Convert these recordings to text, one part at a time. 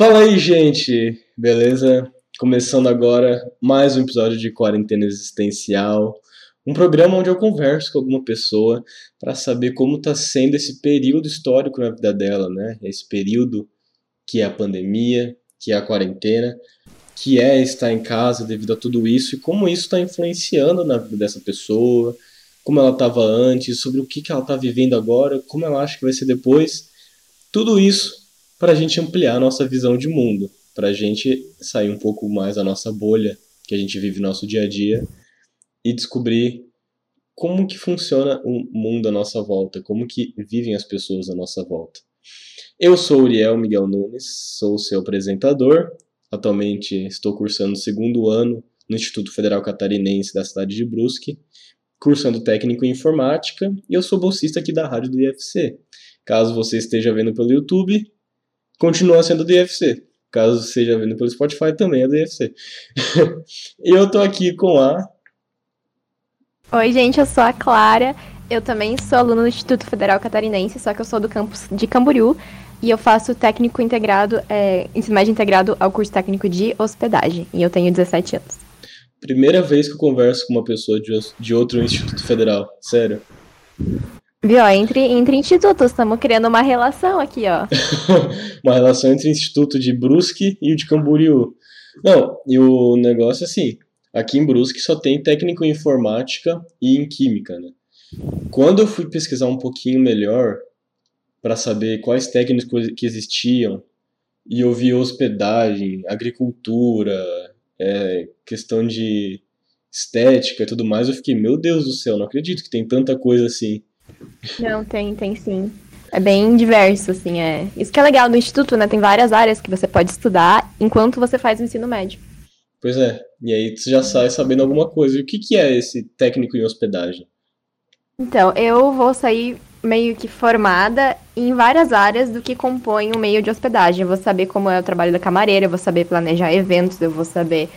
Fala aí, gente, beleza? Começando agora mais um episódio de Quarentena Existencial, um programa onde eu converso com alguma pessoa para saber como está sendo esse período histórico na vida dela, né? Esse período que é a pandemia, que é a quarentena, que é estar em casa devido a tudo isso e como isso está influenciando na vida dessa pessoa, como ela estava antes, sobre o que, que ela está vivendo agora, como ela acha que vai ser depois. Tudo isso para a gente ampliar a nossa visão de mundo, para a gente sair um pouco mais da nossa bolha que a gente vive no nosso dia a dia e descobrir como que funciona o mundo à nossa volta, como que vivem as pessoas à nossa volta. Eu sou Uriel Miguel Nunes, sou seu apresentador. Atualmente estou cursando o segundo ano no Instituto Federal Catarinense da cidade de Brusque, cursando técnico em informática, e eu sou bolsista aqui da rádio do IFC. Caso você esteja vendo pelo YouTube, continua sendo do IFC. Caso seja vendo pelo Spotify, também é do IFC. e eu tô aqui com a. Oi, gente, eu sou a Clara. Eu também sou aluna do Instituto Federal Catarinense, só que eu sou do campus de Camboriú. E eu faço técnico integrado, é, ensino médio integrado ao curso técnico de hospedagem. E eu tenho 17 anos. Primeira vez que eu converso com uma pessoa de, de outro instituto federal, sério. Viu? Entre, entre institutos, estamos criando uma relação aqui, ó. uma relação entre o Instituto de Brusque e o de Camboriú. Não, e o negócio é assim, aqui em Brusque só tem técnico em informática e em química, né? Quando eu fui pesquisar um pouquinho melhor para saber quais técnicos que existiam, e eu vi hospedagem, agricultura, é, questão de estética e tudo mais, eu fiquei, meu Deus do céu, não acredito que tem tanta coisa assim. Não, tem, tem sim. É bem diverso, assim, é. Isso que é legal do Instituto, né? Tem várias áreas que você pode estudar enquanto você faz o ensino médio. Pois é. E aí você já sai sabendo alguma coisa. E o que, que é esse técnico em hospedagem? Então, eu vou sair meio que formada em várias áreas do que compõe o um meio de hospedagem. Eu vou saber como é o trabalho da camareira, eu vou saber planejar eventos, eu vou saber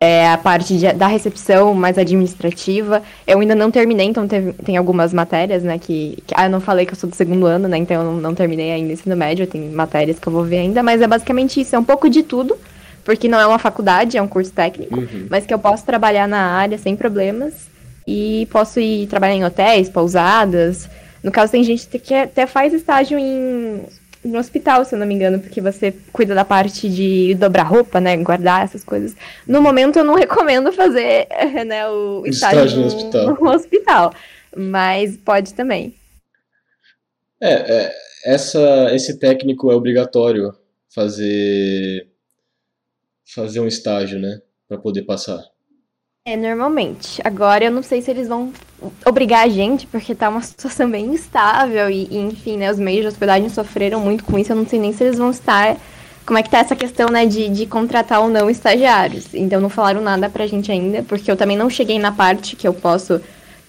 é, a parte de, da recepção mais administrativa. Eu ainda não terminei, então teve, tem algumas matérias, né, que, que, Ah, eu não falei que eu sou do segundo ano, né, então eu não, não terminei ainda ensino médio, tem matérias que eu vou ver ainda, mas é basicamente isso, é um pouco de tudo, porque não é uma faculdade, é um curso técnico, uhum. mas que eu posso trabalhar na área sem problemas e posso ir trabalhar em hotéis, pousadas. No caso, tem gente que até faz estágio em no hospital, se eu não me engano, porque você cuida da parte de dobrar roupa, né, guardar essas coisas. No momento eu não recomendo fazer, né, o estágio, estágio no, hospital. no hospital, mas pode também. É, é, essa, esse técnico é obrigatório fazer fazer um estágio, né, para poder passar. É, normalmente. Agora eu não sei se eles vão obrigar a gente, porque tá uma situação bem instável e, e, enfim, né, os meios de hospedagem sofreram muito com isso. Eu não sei nem se eles vão estar. Como é que tá essa questão, né, de, de contratar ou não estagiários? Então não falaram nada pra gente ainda, porque eu também não cheguei na parte que eu posso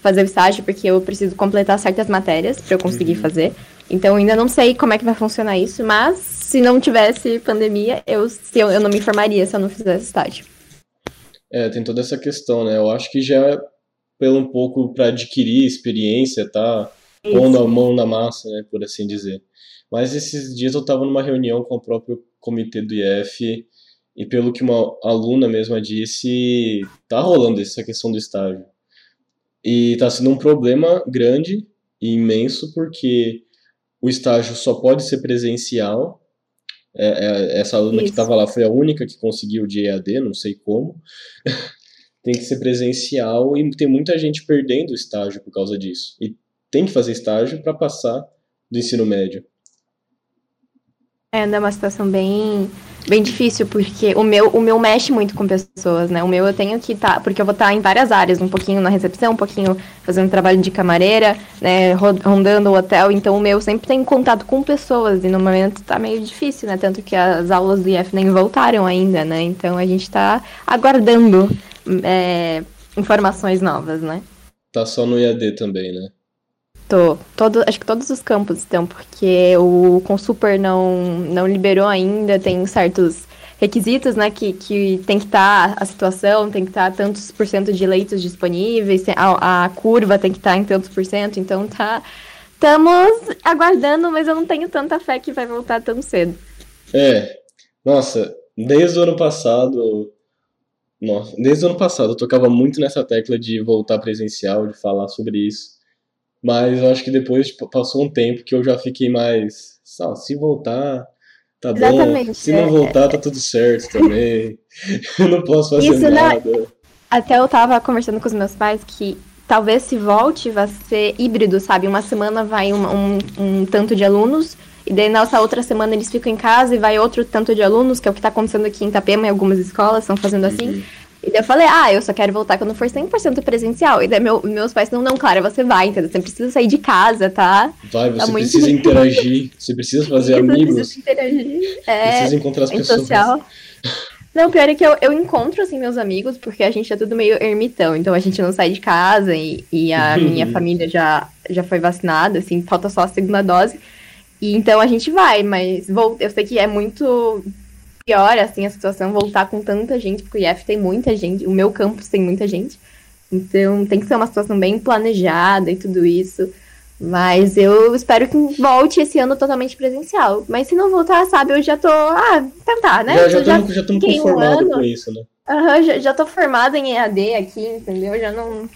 fazer o estágio, porque eu preciso completar certas matérias para eu conseguir uhum. fazer. Então ainda não sei como é que vai funcionar isso, mas se não tivesse pandemia, eu, se eu, eu não me informaria se eu não fizesse estágio. É, tem toda essa questão, né? Eu acho que já é pelo um pouco para adquirir experiência, tá? Isso. Pondo a mão na massa, né? Por assim dizer. Mas esses dias eu estava numa reunião com o próprio comitê do IF e pelo que uma aluna mesma disse, tá rolando essa questão do estágio. E tá sendo um problema grande e imenso porque o estágio só pode ser presencial é, é, essa aluna Isso. que estava lá foi a única que conseguiu de EAD, não sei como. tem que ser presencial e tem muita gente perdendo estágio por causa disso. E tem que fazer estágio para passar do ensino médio. É, é uma situação bem bem difícil, porque o meu, o meu mexe muito com pessoas, né? O meu eu tenho que estar, tá, porque eu vou estar tá em várias áreas, um pouquinho na recepção, um pouquinho fazendo trabalho de camareira, né? Rondando o hotel, então o meu sempre tem contato com pessoas, e no momento tá meio difícil, né? Tanto que as aulas do IF nem voltaram ainda, né? Então a gente tá aguardando é, informações novas, né? Tá só no IAD também, né? Tô. Todo, acho que todos os campos estão, porque o Consuper não, não liberou ainda, tem certos requisitos, né, que, que tem que estar tá a situação, tem que estar tá tantos por cento de leitos disponíveis, a, a curva tem que estar tá em tantos por cento, então tá... Estamos aguardando, mas eu não tenho tanta fé que vai voltar tão cedo. É, Nossa, desde o ano passado. Nossa, desde o ano passado eu tocava muito nessa tecla de voltar presencial, de falar sobre isso. Mas eu acho que depois tipo, passou um tempo que eu já fiquei mais. Só, se voltar, tá Exatamente, bom. Se não é. voltar, tá tudo certo também. eu não posso fazer Isso não- nada. Até eu tava conversando com os meus pais que talvez se volte vai ser híbrido, sabe? Uma semana vai um, um, um tanto de alunos, e daí nessa outra semana eles ficam em casa e vai outro tanto de alunos, que é o que tá acontecendo aqui em Itapema, em algumas escolas estão fazendo assim. Uhum. E daí eu falei, ah, eu só quero voltar quando for 100% presencial. E daí meu- meus pais, não, não, Clara, você vai, entendeu? Você precisa sair de casa, tá? Vai, você muito- precisa interagir, você precisa fazer Você amigos, precisa interagir. É, precisa encontrar as pessoas. social. Não, pior é que eu, eu encontro, assim, meus amigos, porque a gente é tudo meio ermitão, então a gente não sai de casa e, e a minha família já, já foi vacinada, assim, falta só a segunda dose. E então a gente vai, mas vou, eu sei que é muito pior, assim, a situação, voltar com tanta gente, porque o IF tem muita gente, o meu campus tem muita gente. Então tem que ser uma situação bem planejada e tudo isso. Mas eu espero que volte esse ano totalmente presencial. Mas se não voltar, sabe, eu já tô. Ah, tentar, né? Já, já Eu estamos já estamos fiquei um conformados ano. com isso, né? Aham, já, já tô formada em EAD aqui, entendeu? Já não.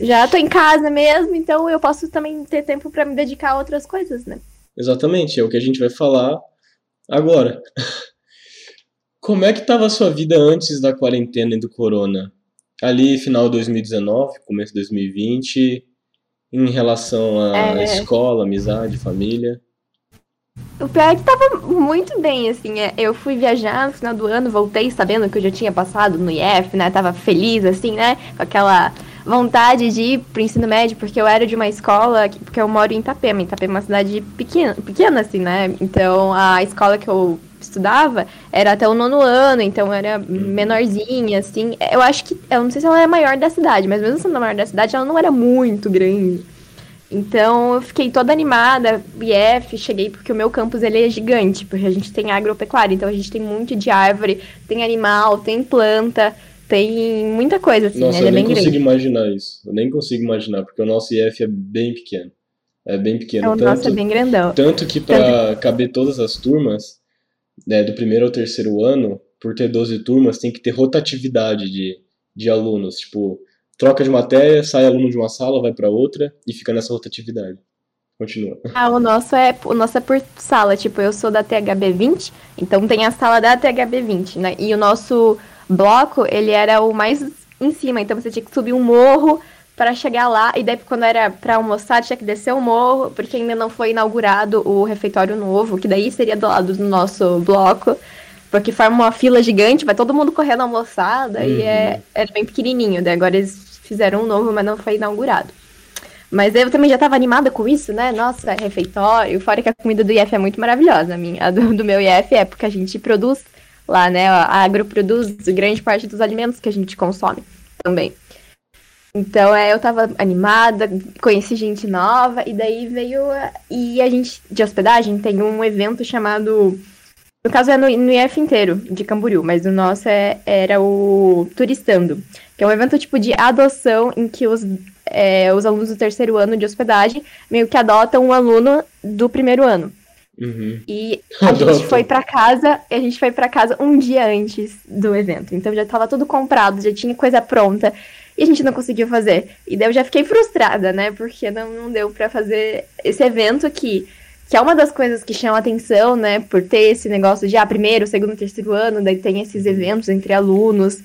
Já tô em casa mesmo, então eu posso também ter tempo pra me dedicar a outras coisas, né? Exatamente, é o que a gente vai falar agora. Como é que estava a sua vida antes da quarentena e do corona? Ali, final de 2019, começo de 2020, em relação à É. escola, amizade, família. O pior é que tava muito bem, assim. é, Eu fui viajar no final do ano, voltei sabendo que eu já tinha passado no IF, né? Tava feliz, assim, né? Com aquela vontade de ir pro ensino médio, porque eu era de uma escola, que- porque eu moro em Itapema. Itapema é uma cidade pequena, pequena assim, né? Então a escola que eu estudava era até o nono ano, então era menorzinha, assim. Eu acho que, eu não sei se ela é a maior da cidade, mas mesmo sendo a maior da cidade, ela não era muito grande. Então eu fiquei toda animada, IF, cheguei porque o meu campus ele é gigante, porque a gente tem agropecuária, então a gente tem muito de árvore, tem animal, tem planta, tem muita coisa assim, Nossa, né? Ele é eu nem bem consigo grande. imaginar isso. Eu nem consigo imaginar, porque o nosso IF é bem pequeno. É bem pequeno. É tanto, bem grandão. tanto que para caber todas as turmas, né, do primeiro ao terceiro ano, por ter 12 turmas, tem que ter rotatividade de, de alunos. Tipo, troca de matéria, sai aluno de uma sala, vai para outra e fica nessa rotatividade. Continua. Ah, o nosso é o nosso é por sala, tipo, eu sou da THB 20, então tem a sala da THB 20, né? E o nosso bloco, ele era o mais em cima, então você tinha que subir um morro para chegar lá, e daí quando era para almoçar, tinha que descer o morro, porque ainda não foi inaugurado o refeitório novo, que daí seria do lado do nosso bloco, porque forma uma fila gigante, vai todo mundo correndo almoçar, daí Uhum. é, era bem pequenininho, daí agora eles fizeram um novo, mas não foi inaugurado. Mas eu também já estava animada com isso, né? Nossa, refeitório. Fora que a comida do IF é muito maravilhosa. A, minha, a do, do meu IF é porque a gente produz lá, né? A Agro produz grande parte dos alimentos que a gente consome também. Então, é, eu tava animada, conheci gente nova, e daí veio. a- E a gente, de hospedagem, tem um evento chamado. No caso é no, no IF inteiro, de Camboriú, mas o nosso é, era o Turistando, que é um evento tipo de adoção em que os, é, os alunos do terceiro ano de hospedagem meio que adotam um aluno do primeiro ano. Uhum. E a Adotam. gente foi pra casa, a gente foi para casa um dia antes do evento. Então já tava tudo comprado, já tinha coisa pronta. E a gente não conseguiu fazer. E daí eu já fiquei frustrada, né? Porque não, não deu pra fazer esse evento aqui. Que é uma das coisas que chama atenção, né? Por ter esse negócio de, ah, primeiro, segundo, terceiro ano, daí tem esses eventos entre alunos.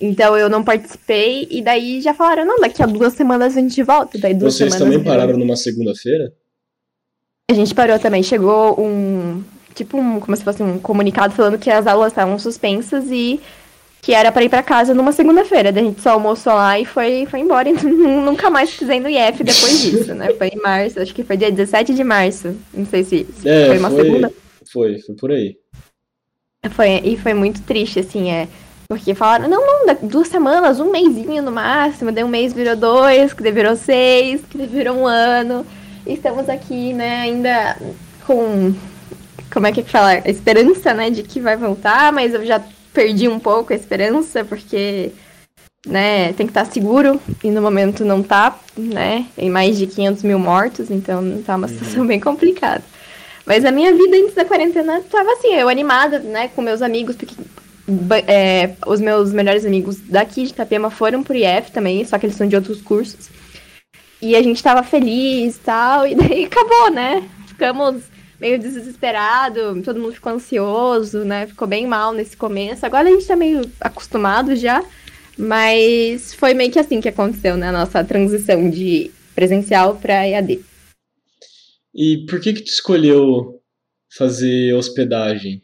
Então eu não participei. E daí já falaram, não, daqui a duas semanas a gente volta. Daí duas Vocês semanas também pararam numa segunda-feira? a gente parou também. Chegou um. Tipo, um, como se fosse um comunicado falando que as aulas estavam suspensas e que era pra ir pra casa numa segunda-feira. Daí a gente só almoçou lá e foi, foi embora. E nunca mais pisei no IF depois disso, né? Foi em março, acho que foi dia 17 de março. Não sei se, se É, foi uma segunda. Foi, foi por aí. Foi, e foi muito triste, assim, é. Porque falaram, não, não, duas semanas, um mêsinho no máximo, daí um mês virou dois, que daí virou seis, que daí virou um ano. E estamos aqui, né, ainda com. Como é que fala? A esperança, né, de que vai voltar, mas eu já perdi um pouco a esperança, porque, né, tem que estar seguro, e no momento não tá, né, tem mais de 500 mil mortos, então tá uma situação bem complicada. Mas a minha vida antes da quarentena tava assim, eu animada, né, com meus amigos, porque é, os meus melhores amigos daqui de Itapema foram pro IF também, só que eles são de outros cursos. E a gente tava feliz e tal, e daí acabou, né? Ficamos meio desesperado, todo mundo ficou ansioso, né? Ficou bem mal nesse começo. Agora a gente tá meio acostumado já, mas foi meio que assim que aconteceu, né? A nossa transição de presencial para EAD. E por que que tu escolheu fazer hospedagem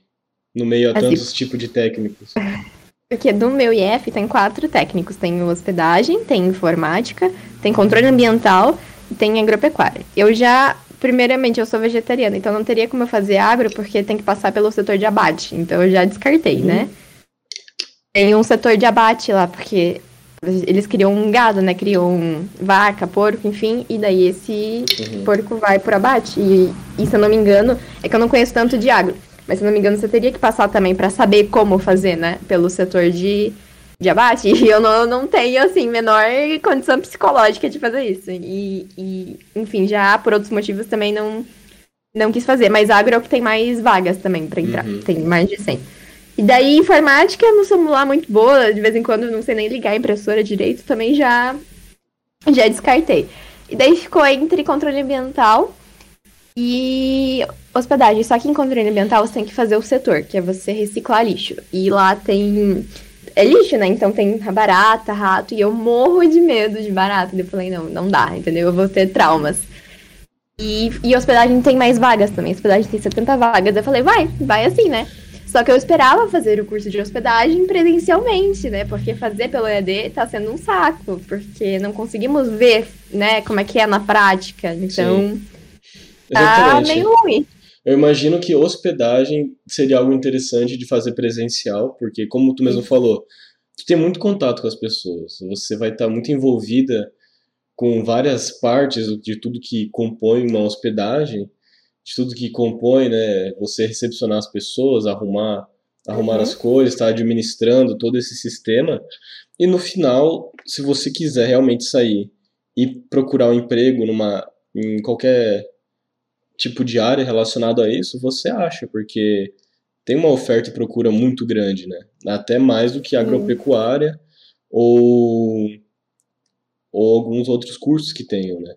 no meio a assim, tantos tipos de técnicos? Porque do meu IF tem quatro técnicos. Tem hospedagem, tem informática, tem controle ambiental e tem agropecuária. Eu já, primeiramente, eu sou vegetariana, então não teria como eu fazer agro porque tem que passar pelo setor de abate. Então eu já descartei, uhum. né? Tem um setor de abate lá, porque eles criam um gado, né? Criam vaca, porco, enfim, e daí esse uhum. porco vai por abate. E, e, se eu não me engano, é que eu não conheço tanto de agro, mas se eu não me engano, você teria que passar também para saber como fazer, né? Pelo setor de, de abate. E eu não, não tenho, assim, menor condição psicológica de fazer isso. E, e enfim, já por outros motivos também não, não quis fazer. Mas agro é o que tem mais vagas também para entrar. Uhum. Tem mais de 100. E daí, informática, no celular muito boa, de vez em quando não sei nem ligar a impressora direito, também já, já descartei. E daí ficou entre controle ambiental e hospedagem. Só que em controle ambiental você tem que fazer o setor, que é você reciclar lixo. E lá tem. É lixo, né? Então tem barata, rato, e eu morro de medo de barata. Eu falei, não, não dá, entendeu? Eu vou ter traumas. E, e hospedagem tem mais vagas também. Hospedagem tem 70 vagas. Eu falei, vai, vai assim, né? Só que eu esperava fazer o curso de hospedagem presencialmente, né? Porque fazer pelo EAD tá sendo um saco, porque não conseguimos ver, né, como é que é na prática. Então, tá meio ruim. Eu imagino que hospedagem seria algo interessante de fazer presencial, porque como tu mesmo Sim. falou, tu tem muito contato com as pessoas, você vai estar muito envolvida com várias partes de tudo que compõe uma hospedagem, de tudo que compõe, né? Você recepcionar as pessoas, arrumar, arrumar uhum. as coisas, estar tá administrando todo esse sistema. E no final, se você quiser realmente sair e procurar um emprego numa em qualquer tipo de área relacionado a isso, você acha, porque tem uma oferta e procura muito grande, né? Até mais do que agropecuária ou, ou alguns outros cursos que tenham, né?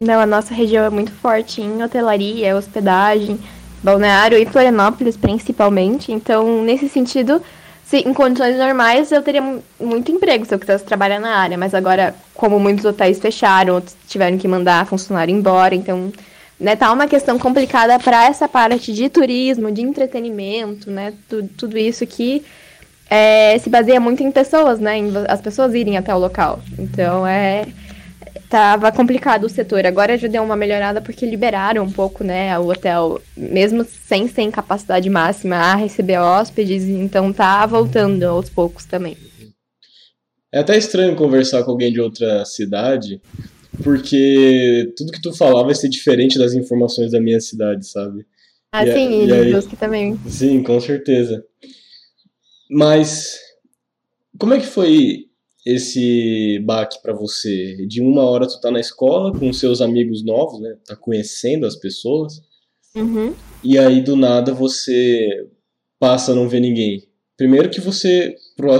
Não, a nossa região é muito forte em hotelaria, hospedagem, balneário e Florianópolis principalmente. Então, nesse sentido, se em condições normais eu teria muito emprego se eu quisesse trabalhar na área, mas agora, como muitos hotéis fecharam, outros tiveram que mandar funcionário embora, então, né, tá uma questão complicada para essa parte de turismo, de entretenimento, né, tudo, tudo isso que é, se baseia muito em pessoas, né, em as pessoas irem até o local. Então, é tava complicado o setor. Agora já deu uma melhorada porque liberaram um pouco, né, o hotel, mesmo sem sem capacidade máxima a receber hóspedes, então tá voltando aos poucos também. É até estranho conversar com alguém de outra cidade, porque tudo que tu falar vai ser diferente das informações da minha cidade, sabe? Ah, e, sim, e aí, também. Sim, com certeza. Mas como é que foi esse baque para você? De uma hora tu tá na escola com seus amigos novos, né? Tá conhecendo as pessoas. Uhum. E aí do nada você passa a não ver ninguém. Primeiro que você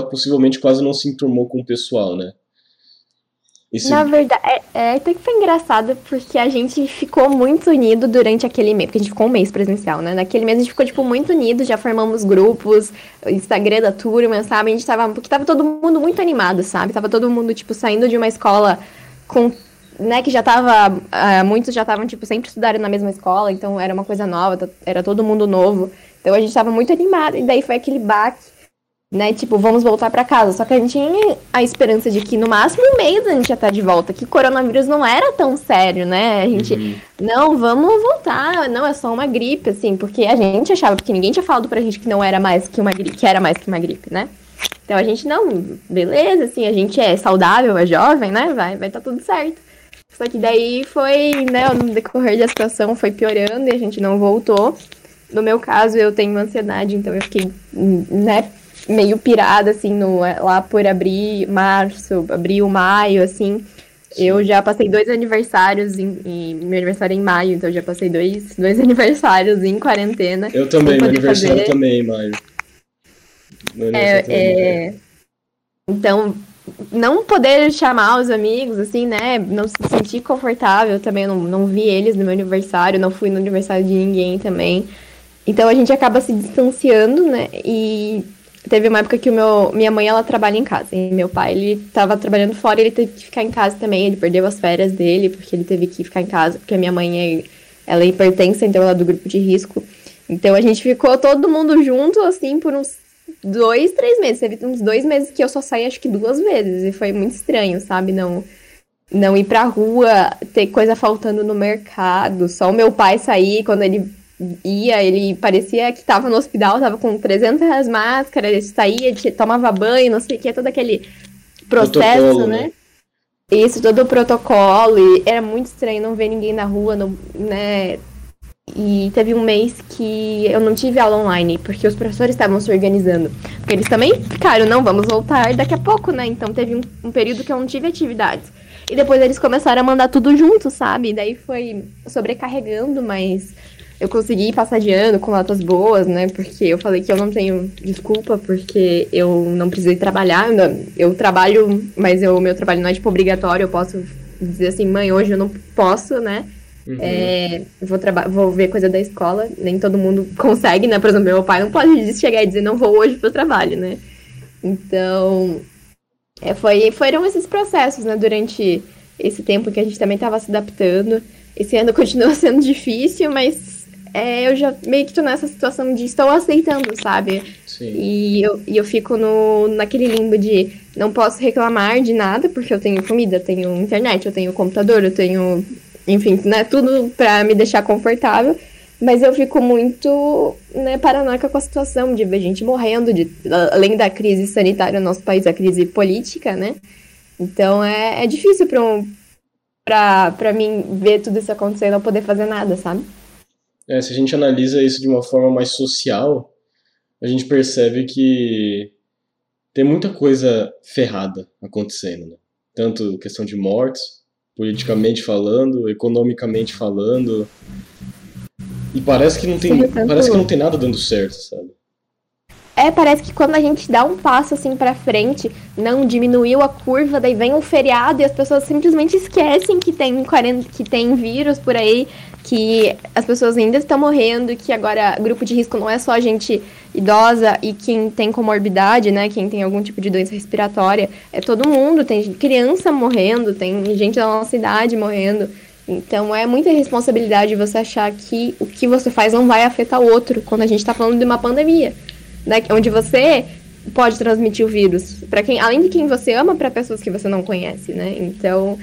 possivelmente quase não se enturmou com o pessoal, né? Isso... Na verdade, é, é, até que foi engraçado, porque a gente ficou muito unido durante aquele mês, porque a gente ficou um mês presencial, né? Naquele mês a gente ficou, tipo, muito unido, já formamos grupos, Instagram da turma, sabe? A gente tava, porque tava todo mundo muito animado, sabe? Tava todo mundo, tipo, saindo de uma escola com, né, que já tava, uh, muitos já estavam, tipo, sempre estudaram na mesma escola, então era uma coisa nova, era todo mundo novo. Então a gente tava muito animado, e daí foi aquele baque né? Tipo, vamos voltar para casa. Só que a gente tinha a esperança de que no máximo um mês a gente já tá de volta, que o coronavírus não era tão sério, né? A gente, uhum. não, vamos voltar, não, é só uma gripe, assim, porque a gente achava, porque ninguém tinha falado pra gente que não era mais que uma gripe, que era mais que uma gripe, né? Então a gente, não, beleza, assim, a gente é saudável, é jovem, né? Vai, vai tá tudo certo. Só que daí foi, né, no decorrer da situação foi piorando e a gente não voltou. No meu caso, eu tenho ansiedade, então eu fiquei, né, meio pirada, assim, no, lá por abril, março, abril, maio, assim. Sim. Eu já passei dois aniversários, em, em, meu aniversário é em maio, então eu já passei dois, dois aniversários em quarentena. Eu também, meu aniversário fazer... também em maio. É, é... Então, não poder chamar os amigos, assim, né? Não se sentir confortável também. Não, não vi eles no meu aniversário, não fui no aniversário de ninguém também. Então a gente acaba se distanciando, né? E teve uma época que o meu, minha mãe ela trabalha em casa e meu pai ele estava trabalhando fora ele teve que ficar em casa também ele perdeu as férias dele porque ele teve que ficar em casa porque a minha mãe é, ela é hipertensa então ela é do grupo de risco. Então a gente ficou todo mundo junto assim por uns dois três meses. Teve uns dois meses que eu só saí acho que duas vezes e foi muito estranho sabe? Não não ir pra rua ter coisa faltando no mercado só o meu pai sair quando ele ia, ele parecia que estava no hospital, estava com 300 máscaras, ele saía, tomava banho, não sei o que, todo aquele processo, protocolo, né? né? Isso, todo o protocolo, e era muito estranho não ver ninguém na rua, não, né? E teve um mês que eu não tive aula online, porque os professores estavam se organizando. Porque eles também ficaram, não, vamos voltar daqui a pouco, né? Então teve um, um período que eu não tive atividades. E depois eles começaram a mandar tudo junto, sabe? Daí foi sobrecarregando, mas eu consegui passar de ano com notas boas, né? Porque eu falei que eu não tenho desculpa, porque eu não precisei trabalhar. Eu trabalho, mas o meu trabalho não é tipo obrigatório. Eu posso dizer assim, mãe, hoje eu não posso, né? Uhum. É, vou, vou ver coisa da escola. Nem todo mundo consegue, né? Por exemplo, meu pai não pode chegar e dizer não vou hoje pro trabalho, né? Então, é, foi, foram esses processos, né? Durante esse tempo que a gente também estava se adaptando. Esse ano continua sendo difícil, mas é, eu já meio que tô nessa situação de estou aceitando, sabe? Sim. E eu, e eu fico no, naquele limbo de não posso reclamar de nada, porque eu tenho comida, tenho internet, eu tenho computador, eu tenho, enfim, né, tudo para me deixar confortável. Mas eu fico muito né, paranoica com a situação de ver gente morrendo, de, além da crise sanitária no nosso país, a crise política, né? Então é, é difícil para um, pra, pra mim ver tudo isso acontecendo e não poder fazer nada, sabe? É, se a gente analisa isso de uma forma mais social, a gente percebe que tem muita coisa ferrada acontecendo, né? Tanto questão de mortes, politicamente falando, economicamente falando. E parece que não tem, tanto... parece que não tem nada dando certo, sabe? É, parece que quando a gente dá um passo assim para frente, não diminuiu a curva, daí vem um feriado e as pessoas simplesmente esquecem que tem 40, que tem vírus por aí, que as pessoas ainda estão morrendo, que agora grupo de risco não é só gente idosa e quem tem comorbidade, né, quem tem algum tipo de doença respiratória, é todo mundo, tem criança morrendo, tem gente da nossa idade morrendo. Então é muita responsabilidade você achar que o que você faz não vai afetar o outro quando a gente está falando de uma pandemia, né, onde você pode transmitir o vírus para quem, além de quem você ama, para pessoas que você não conhece, né? Então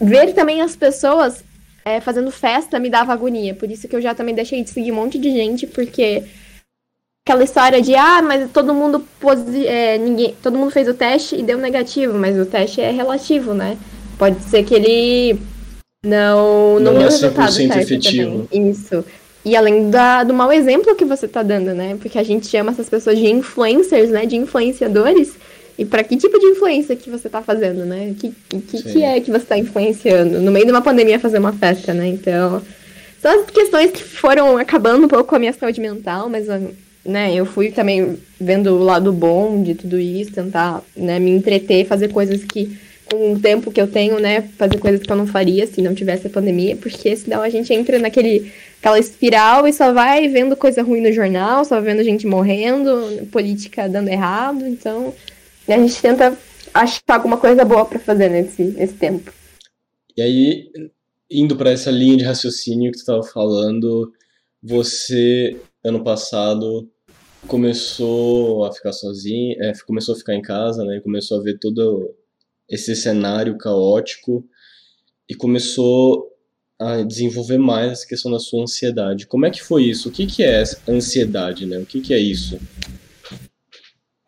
ver também as pessoas é, fazendo festa me dava agonia. Por isso que eu já também deixei de seguir um monte de gente, porque aquela história de ah, mas todo mundo é, ninguém, todo mundo fez o teste e deu negativo, mas o teste é relativo, né? Pode ser que ele não não, não é 100% efetivo. Também. Isso. E além da, do mau exemplo que você tá dando, né? Porque a gente chama essas pessoas de influencers, né? De influenciadores. E para que tipo de influência que você está fazendo, né? O que, que, que, é que você está influenciando? No meio de uma pandemia fazer uma festa, né? Então, são as questões que foram acabando um pouco com a minha saúde mental, mas né, eu fui também vendo o lado bom de tudo isso, tentar né, me entreter, fazer coisas que, com o tempo que eu tenho, né, fazer coisas que eu não faria se não tivesse a pandemia, porque senão a gente entra naquele aquela espiral e só vai vendo coisa ruim no jornal, só vendo gente morrendo, política dando errado, então e a gente tenta achar alguma coisa boa para fazer nesse, nesse tempo. E aí, indo para essa linha de raciocínio que tu estava falando, você, ano passado, começou a ficar sozinho, é, começou a ficar em casa, né? Começou a ver todo esse cenário caótico e começou a desenvolver mais essa questão da sua ansiedade. Como é que foi isso? O que, que é ansiedade, né? O que, que é isso?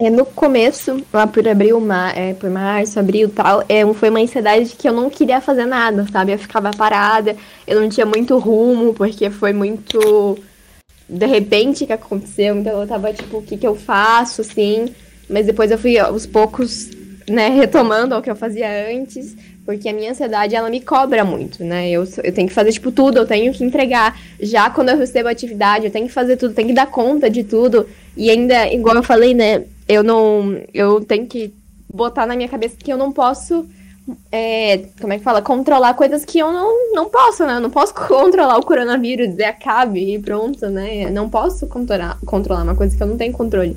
É, no começo, lá por abril, mar, é, por março, abril e tal, é, foi uma ansiedade que eu não queria fazer nada, sabe? Eu ficava parada, eu não tinha muito rumo, porque foi muito de repente que aconteceu, então eu tava tipo, o que que eu faço, assim, mas depois eu fui aos poucos, né, retomando o que eu fazia antes, porque a minha ansiedade, ela me cobra muito, né? Eu, eu tenho que fazer, tipo, tudo, eu tenho que entregar. Já quando eu recebo atividade, eu tenho que fazer tudo, tenho que dar conta de tudo. E ainda, igual eu falei, né? Eu não. Eu tenho que botar na minha cabeça que eu não posso. É, como é que fala? Controlar coisas que eu não, não posso, né? Eu não posso controlar o coronavírus, dizer acabe e pronto, né? Eu não posso controlar, controlar uma coisa que eu não tenho controle.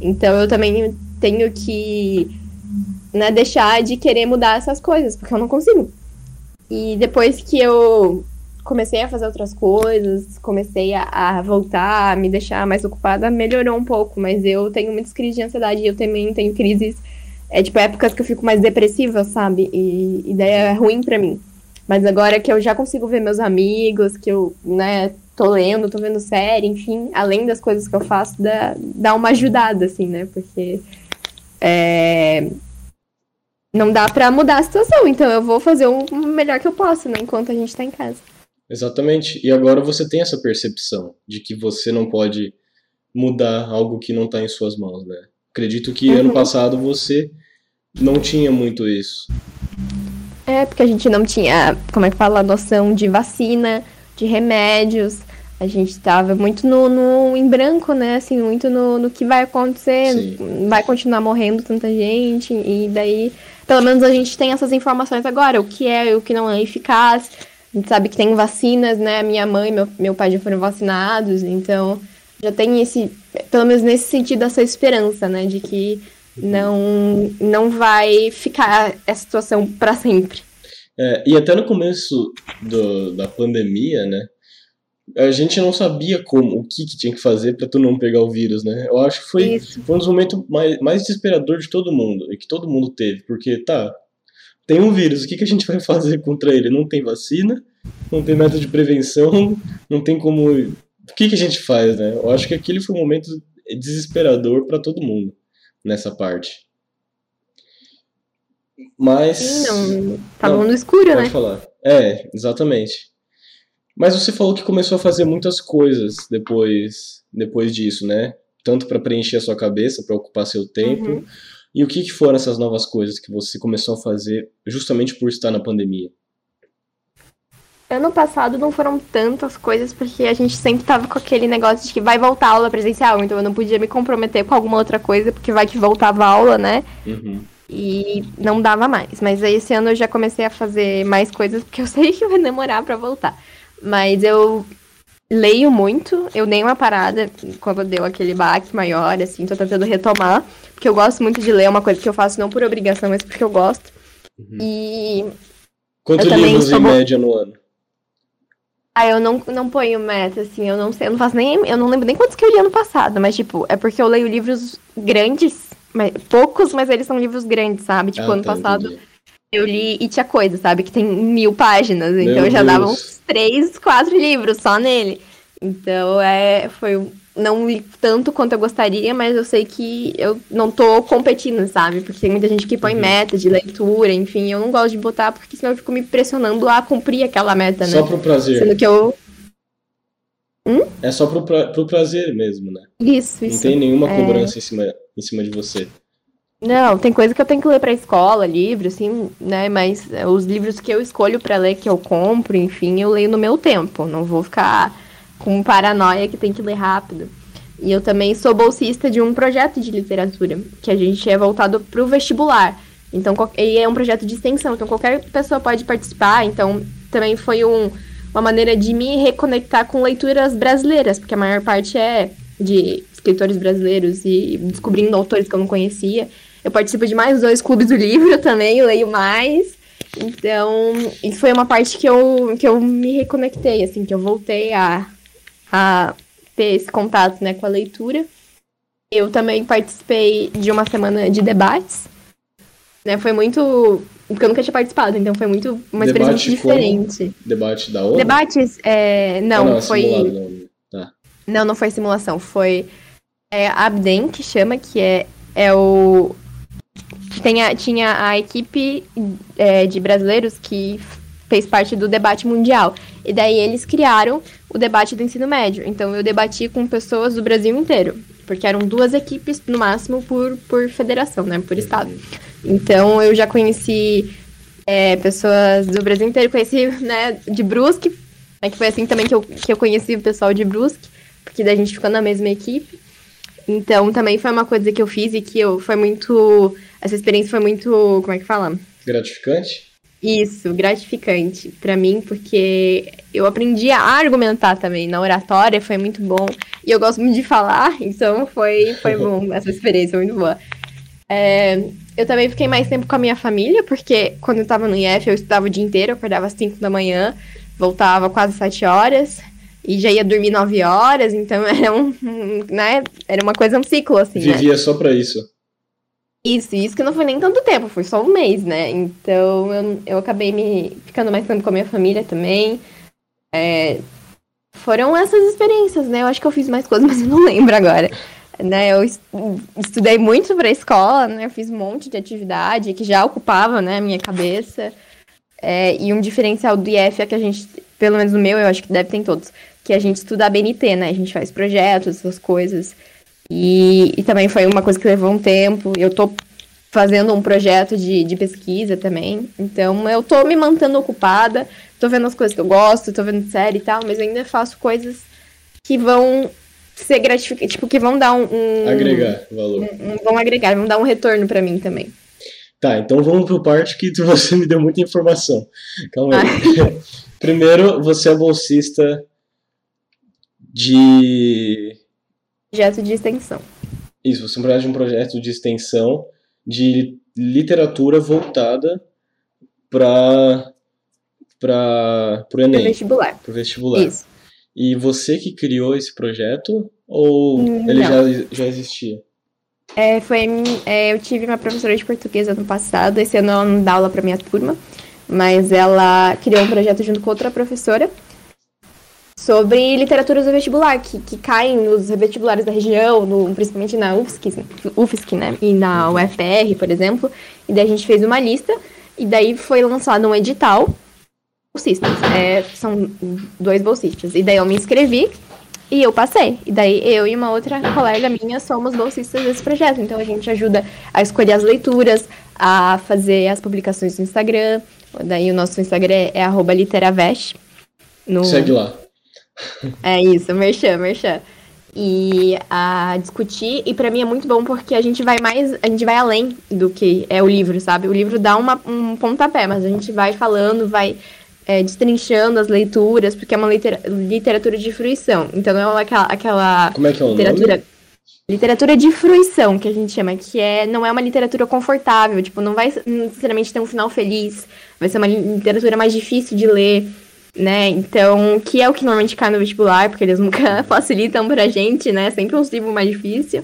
Então eu também tenho que né, deixar de querer mudar essas coisas, porque eu não consigo. E depois que eu comecei a fazer outras coisas, comecei a, a, voltar, a me deixar mais ocupada, melhorou um pouco, mas eu tenho muitas crises de ansiedade eu também tenho crises, é tipo, épocas que eu fico mais depressiva, sabe? E, e daí é ruim para mim. Mas agora que eu já consigo ver meus amigos, que eu, né, tô lendo, tô vendo série, enfim, além das coisas que eu faço, dá, dá uma ajudada, assim, né? Porque é, não dá para mudar a situação, então eu vou fazer o melhor que eu posso, né, enquanto a gente tá em casa. Exatamente. E agora você tem essa percepção de que você não pode mudar algo que não tá em suas mãos, né? Acredito que uhum. ano passado você não tinha muito isso. É, porque a gente não tinha, como é que fala, a noção de vacina, de remédios. A gente estava muito no, no, em branco, né? Assim, muito no, no que vai acontecer. Sim. Vai continuar morrendo tanta gente. E daí pelo menos a gente tem essas informações agora, o que é e o que não é eficaz. A gente sabe que tem vacinas, né? Minha mãe e meu, meu pai já foram vacinados, então já tem esse, pelo menos nesse sentido, essa esperança, né? De que não, não vai ficar essa situação para sempre. É, e até no começo do, da pandemia, né? a gente não sabia como, o que, que tinha que fazer para tu não pegar o vírus, né? Eu acho que foi, foi um dos momentos mais, mais desesperador de todo mundo, e que todo mundo teve, porque, tá, tem um vírus, o que, que a gente vai fazer contra ele? Não tem vacina, não tem método de prevenção, não tem como... O que, que a gente faz, né? Eu acho que aquele foi um momento desesperador para todo mundo, nessa parte. Mas... Sim, não, tava no escuro, pode né? falar. É, exatamente. Mas você falou que começou a fazer muitas coisas depois, depois disso, né? Tanto para preencher a sua cabeça, para ocupar seu tempo. Uhum. E o que, que foram essas novas coisas que você começou a fazer justamente por estar na pandemia? Ano passado não foram tantas coisas, porque a gente sempre tava com aquele negócio de que vai voltar a aula presencial, então eu não podia me comprometer com alguma outra coisa, porque vai que voltava a aula, né? Uhum. E não dava mais. Mas aí esse ano eu já comecei a fazer mais coisas, porque eu sei que vai demorar para voltar. Mas eu leio muito, eu dei uma parada quando deu aquele baque maior, assim, tô tentando retomar, porque eu gosto muito de ler, é uma coisa que eu faço não por obrigação, mas porque eu gosto. Uhum. E. Quantos livros em média no ano? Ah, eu não, não ponho meta, assim, eu não sei, eu não faço nem. Eu não lembro nem quantos que eu li ano passado, mas, tipo, é porque eu leio livros grandes, mas, poucos, mas eles são livros grandes, sabe? Tipo, ah, ano tá, passado. Entendi eu li E Tinha Coisa, sabe? Que tem mil páginas. Meu então já dava uns três, quatro livros só nele. Então é, foi. Não li tanto quanto eu gostaria, mas eu sei que eu não tô competindo, sabe? Porque tem muita gente que põe uhum. meta de leitura, enfim. Eu não gosto de botar, porque senão eu fico me pressionando a cumprir aquela meta, né? Só pro prazer. Sendo que eu. Hum? É só pro, pra, pro prazer mesmo, né? Isso, isso. Não tem nenhuma é. cobrança é... em, cima, em cima de você. Não, tem coisa que eu tenho que ler pra escola, livro, assim, né? Mas é, os livros que eu escolho para ler, que eu compro, enfim, eu leio no meu tempo. Não vou ficar com paranoia que tem que ler rápido. E eu também sou bolsista de um projeto de literatura, que a gente é voltado pro vestibular. Então, e é um projeto de extensão, então qualquer pessoa pode participar. Então, também foi um, uma maneira de me reconectar com leituras brasileiras, porque a maior parte é de escritores brasileiros e descobrindo autores que eu não conhecia. Eu participo de mais dois clubes do livro também, leio mais. Então, isso foi uma parte que eu, que eu me reconectei, assim, que eu voltei a, a ter esse contato né, com a leitura. Eu também participei de uma semana de debates. Né, foi muito. Porque eu nunca tinha participado, então foi muito uma experiência diferente. Como? Debate da ONU? Debates. É, não, ah, não, foi. Tá. Não, não foi simulação. Foi é, Abden, que chama, que é, é o tinha, tinha a equipe é, de brasileiros que fez parte do debate mundial. E daí eles criaram o debate do ensino médio. Então eu debati com pessoas do Brasil inteiro. Porque eram duas equipes, no máximo, por, por federação, né? Por estado. Então eu já conheci é, pessoas do Brasil inteiro. Conheci, né, de Brusque, é que foi assim também que eu, que eu conheci o pessoal de Brusque, porque daí a gente ficou na mesma equipe. Então também foi uma coisa que eu fiz e que eu, foi muito. Essa experiência foi muito. Como é que fala? Gratificante? Isso, gratificante para mim, porque eu aprendi a argumentar também na oratória, foi muito bom. E eu gosto muito de falar, então foi, foi bom, essa experiência foi muito boa. É, eu também fiquei mais tempo com a minha família, porque quando eu tava no IF eu estudava o dia inteiro, eu acordava às 5 da manhã, voltava quase 7 horas, e já ia dormir 9 horas, então era um, né, era uma coisa, um ciclo, assim, né? Vivia né? só pra isso. Isso, isso que não foi nem tanto tempo, foi só um mês, né? Então eu, eu acabei me ficando mais tempo com a minha família também. É, foram essas experiências, né? Eu acho que eu fiz mais coisas, mas eu não lembro agora. Né, eu estudei muito para a escola, né? Eu fiz um monte de atividade que já ocupava, né, a minha cabeça. É, e um diferencial do IF é que a gente, pelo menos no meu, eu acho que deve ter em todos, que a gente estuda a BNT, né? A gente faz projetos, essas coisas. E, e também foi uma coisa que levou um tempo. Eu tô fazendo um projeto de, de pesquisa também. Então eu tô me mantendo ocupada, tô vendo as coisas que eu gosto, tô vendo série e tal, mas ainda faço coisas que vão ser gratificantes, tipo, que vão dar um. um agregar valor. Um, um, vão agregar, vão dar um retorno para mim também. Tá, então vamos pro parte que você me deu muita informação. Calma aí. Ah. Primeiro, você é bolsista de projeto de extensão. Isso, você é de um projeto de extensão de literatura voltada para para o Enem. Pro vestibular. Pro vestibular. Isso. E você que criou esse projeto ou Não. ele já, já existia? É, foi, é, eu tive uma professora de português ano passado, esse ano ela não dá aula para minha turma, mas ela criou um projeto junto com outra professora sobre literaturas do vestibular, que, que caem nos vestibulares da região, no, principalmente na UFSC, UFSC, né? E na UFR, por exemplo. E daí a gente fez uma lista, e daí foi lançado um edital. Bolsistas, é, são dois bolsistas. E daí eu me inscrevi e eu passei. E daí eu e uma outra colega minha somos bolsistas desse projeto. Então a gente ajuda a escolher as leituras, a fazer as publicações no Instagram. Daí o nosso Instagram é, é literavest. No... Segue lá. É isso, merchan, merchan. E a discutir, e para mim é muito bom porque a gente vai mais, a gente vai além do que é o livro, sabe? O livro dá uma, um pontapé, mas a gente vai falando, vai é, destrinchando as leituras, porque é uma literatura de fruição. Então não é aquela, aquela Como é que é o literatura. Nome? Literatura de fruição, que a gente chama, que é, não é uma literatura confortável, tipo, não vai necessariamente ter um final feliz, vai ser uma literatura mais difícil de ler né? Então, que é o que normalmente cai no vestibular, porque eles nunca facilitam pra gente, né? Sempre um livro mais difícil.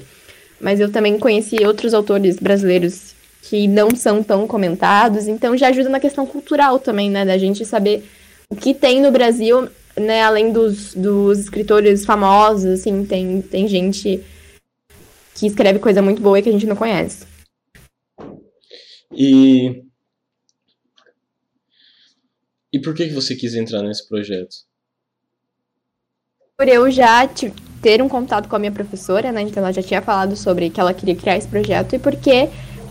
Mas eu também conheci outros autores brasileiros que não são tão comentados, então já ajuda na questão cultural também, né? Da gente saber o que tem no Brasil, né? Além dos, dos escritores famosos, assim, tem, tem gente que escreve coisa muito boa e que a gente não conhece. E e por que, que você quis entrar nesse projeto? Por eu já ter um contato com a minha professora, né? Então ela já tinha falado sobre que ela queria criar esse projeto e porque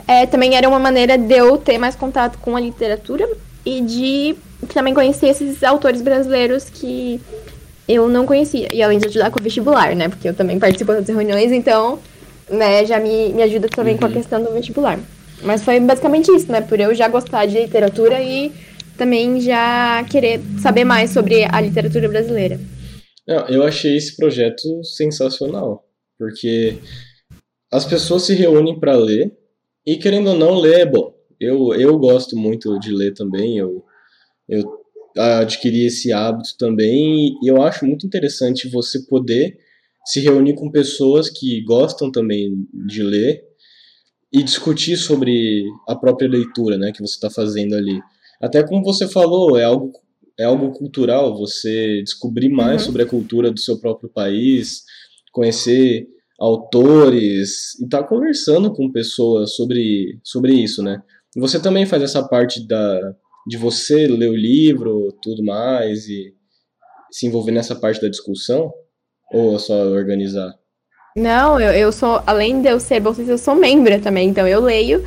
é, também era uma maneira de eu ter mais contato com a literatura e de também conhecer esses autores brasileiros que eu não conhecia. E além de ajudar com o vestibular, né? Porque eu também participo das reuniões, então né, já me, me ajuda também uhum. com a uhum. questão do vestibular. Mas foi basicamente isso, né? Por eu já gostar de literatura e também já querer saber mais sobre a literatura brasileira. Eu achei esse projeto sensacional, porque as pessoas se reúnem para ler e querendo ou não ler é bom. Eu, eu gosto muito de ler também, eu, eu adquiri esse hábito também e eu acho muito interessante você poder se reunir com pessoas que gostam também de ler e discutir sobre a própria leitura, né, que você está fazendo ali. Até como você falou, é algo, é algo cultural, você descobrir mais uhum. sobre a cultura do seu próprio país, conhecer autores e estar tá conversando com pessoas sobre, sobre isso, né? Você também faz essa parte da, de você ler o livro, tudo mais, e se envolver nessa parte da discussão? Ou é só organizar? Não, eu, eu sou, além de eu ser bolsista, eu sou membro também, então eu leio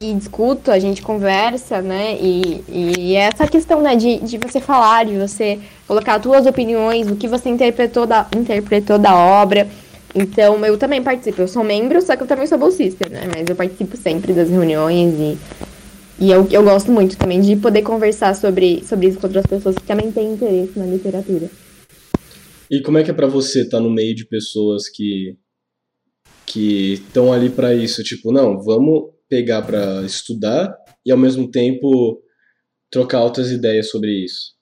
e discuto, a gente conversa, né? E, e essa questão, né, de, de você falar, de você colocar as suas opiniões, o que você interpretou da, interpretou da obra. Então, eu também participo. Eu sou membro, só que eu também sou bolsista, né? Mas eu participo sempre das reuniões e, e eu, eu gosto muito também de poder conversar sobre, sobre isso com outras pessoas que também têm interesse na literatura. E como é que é para você estar tá no meio de pessoas que que estão ali para isso, tipo, não, vamos pegar para estudar e ao mesmo tempo trocar outras ideias sobre isso?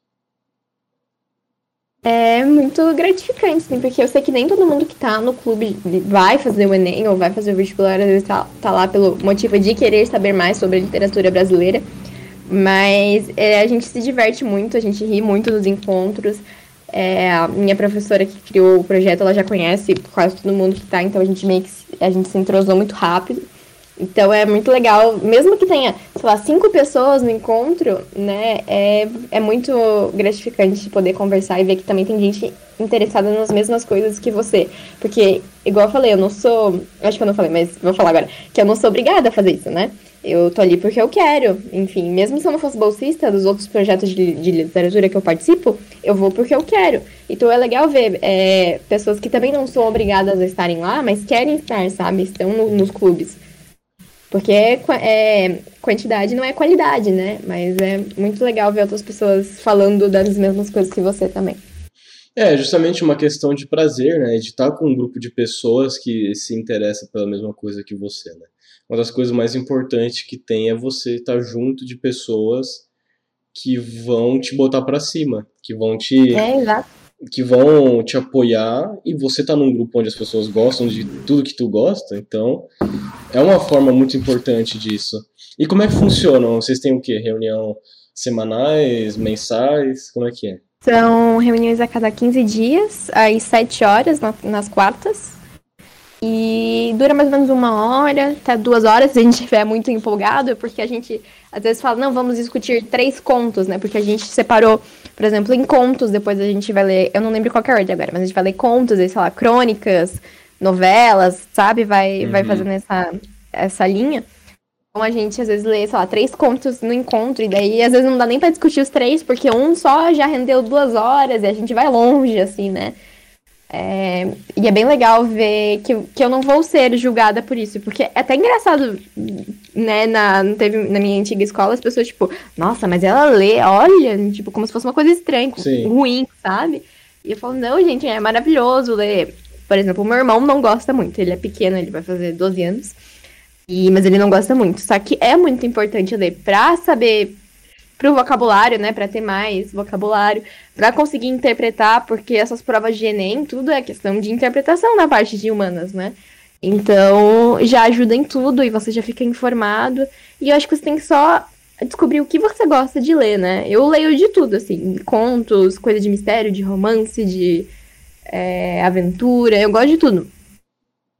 É muito gratificante, sim, porque eu sei que nem todo mundo que tá no clube vai fazer o Enem ou vai fazer o vestibular, às vezes tá, tá lá pelo motivo de querer saber mais sobre a literatura brasileira. Mas é, a gente se diverte muito, a gente ri muito nos encontros. É, a minha professora que criou o projeto, ela já conhece quase todo mundo que tá, então a gente meio que a gente se entrosou muito rápido. Então é muito legal, mesmo que tenha, sei lá, cinco pessoas no encontro, né? É, é muito gratificante poder conversar e ver que também tem gente interessada nas mesmas coisas que você. Porque, igual eu falei, eu não sou. Acho que eu não falei, mas vou falar agora. Que eu não sou obrigada a fazer isso, né? Eu tô ali porque eu quero. Enfim, mesmo se eu não fosse bolsista dos outros projetos de, de literatura que eu participo, eu vou porque eu quero. Então é legal ver é, pessoas que também não são obrigadas a estarem lá, mas querem estar, sabe? Estão no, nos clubes. Porque é, é, quantidade não é qualidade, né? Mas é muito legal ver outras pessoas falando das mesmas coisas que você também. É, justamente uma questão de prazer, né? De estar com um grupo de pessoas que se interessa pela mesma coisa que você, né? Uma das coisas mais importantes que tem é você estar junto de pessoas que vão te botar para cima, que vão te é, exato que vão te apoiar e você tá num grupo onde as pessoas gostam de tudo que tu gosta, então é uma forma muito importante disso. E como é que funcionam? Vocês têm o quê? Reunião semanais, mensais? Como é que é? São reuniões a cada 15 dias, às 7 horas nas quartas. E dura mais ou menos uma hora, até duas horas, se a gente estiver muito empolgado, porque a gente às vezes fala, não, vamos discutir três contos, né? Porque a gente separou, por exemplo, em contos, depois a gente vai ler, eu não lembro qual é a ordem agora, mas a gente vai ler contos, sei lá, crônicas, novelas, sabe? Vai, uhum. vai fazendo essa, essa linha. Então a gente às vezes lê, sei lá, três contos no encontro, e daí às vezes não dá nem pra discutir os três, porque um só já rendeu duas horas e a gente vai longe, assim, né? É, e é bem legal ver que, que eu não vou ser julgada por isso, porque é até engraçado, né, na, teve, na minha antiga escola, as pessoas, tipo, nossa, mas ela lê, olha, tipo, como se fosse uma coisa estranha, Sim. ruim, sabe? E eu falo, não, gente, é maravilhoso ler. Por exemplo, o meu irmão não gosta muito, ele é pequeno, ele vai fazer 12 anos, e, mas ele não gosta muito. Só que é muito importante ler pra saber pro vocabulário, né, para ter mais vocabulário, para conseguir interpretar, porque essas provas de ENEM, tudo é questão de interpretação na parte de humanas, né? Então, já ajuda em tudo e você já fica informado. E eu acho que você tem que só descobrir o que você gosta de ler, né? Eu leio de tudo, assim, contos, coisa de mistério, de romance, de é, aventura, eu gosto de tudo.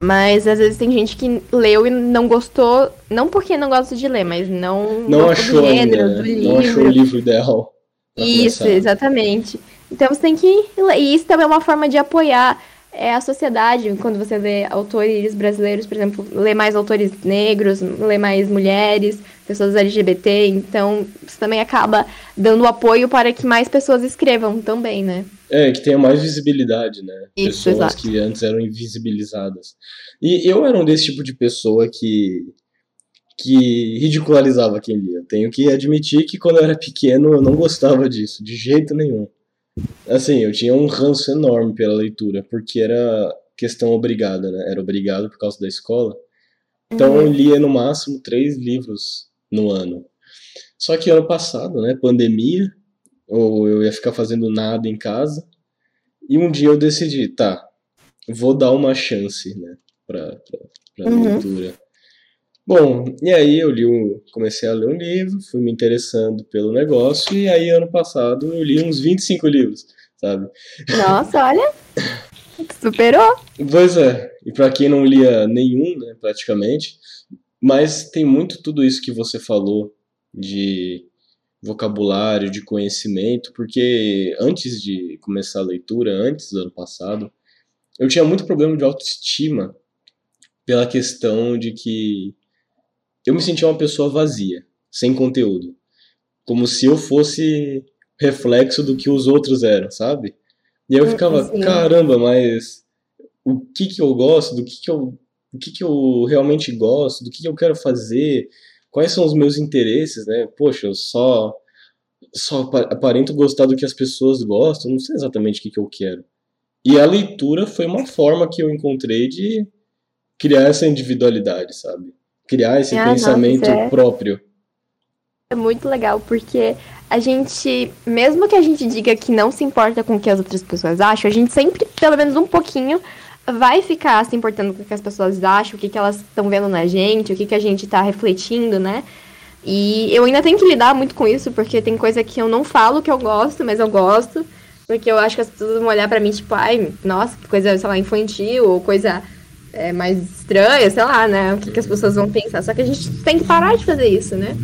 Mas às vezes tem gente que leu e não gostou, não porque não gosta de ler, mas não, não achou do gênero, ainda, do livro. Não achou o livro ideal. Isso, começar. exatamente. Então você tem que ler. E isso também é uma forma de apoiar é, a sociedade. Quando você lê autores brasileiros, por exemplo, lê mais autores negros, lê mais mulheres, pessoas LGBT. Então isso também acaba dando apoio para que mais pessoas escrevam também, né? É, que tenha mais visibilidade, né? Isso, Pessoas exato. que antes eram invisibilizadas. E eu era um desse tipo de pessoa que que ridicularizava quem lia. Tenho que admitir que quando eu era pequeno eu não gostava disso, de jeito nenhum. Assim, eu tinha um ranço enorme pela leitura, porque era questão obrigada, né? Era obrigado por causa da escola. Então uhum. eu lia no máximo três livros no ano. Só que ano passado, né, pandemia, ou eu ia ficar fazendo nada em casa. E um dia eu decidi, tá, vou dar uma chance, né, pra, pra, pra uhum. leitura. Bom, e aí eu li um, comecei a ler um livro, fui me interessando pelo negócio, e aí ano passado eu li uns 25 livros, sabe? Nossa, olha! Superou! Pois é, e para quem não lia nenhum, né, praticamente, mas tem muito tudo isso que você falou de vocabulário, de conhecimento, porque antes de começar a leitura, antes do ano passado, eu tinha muito problema de autoestima pela questão de que eu me sentia uma pessoa vazia, sem conteúdo. Como se eu fosse reflexo do que os outros eram, sabe? E aí eu ficava, caramba, mas o que que eu gosto, do que que eu, o que que eu realmente gosto, do que que eu quero fazer, quais são os meus interesses, né? Poxa, eu só só aparento gostar do que as pessoas gostam, não sei exatamente o que que eu quero. E a leitura foi uma forma que eu encontrei de criar essa individualidade, sabe? Criar esse ah, pensamento é... próprio. É muito legal, porque a gente, mesmo que a gente diga que não se importa com o que as outras pessoas acham, a gente sempre, pelo menos um pouquinho, vai ficar se importando com o que as pessoas acham, o que, que elas estão vendo na gente, o que, que a gente está refletindo, né? E eu ainda tenho que lidar muito com isso, porque tem coisa que eu não falo que eu gosto, mas eu gosto. Porque eu acho que as pessoas vão olhar pra mim, tipo, ai, nossa, coisa, sei lá, infantil, ou coisa é, mais estranha, sei lá, né? O que, que as pessoas vão pensar. Só que a gente tem que parar de fazer isso, né?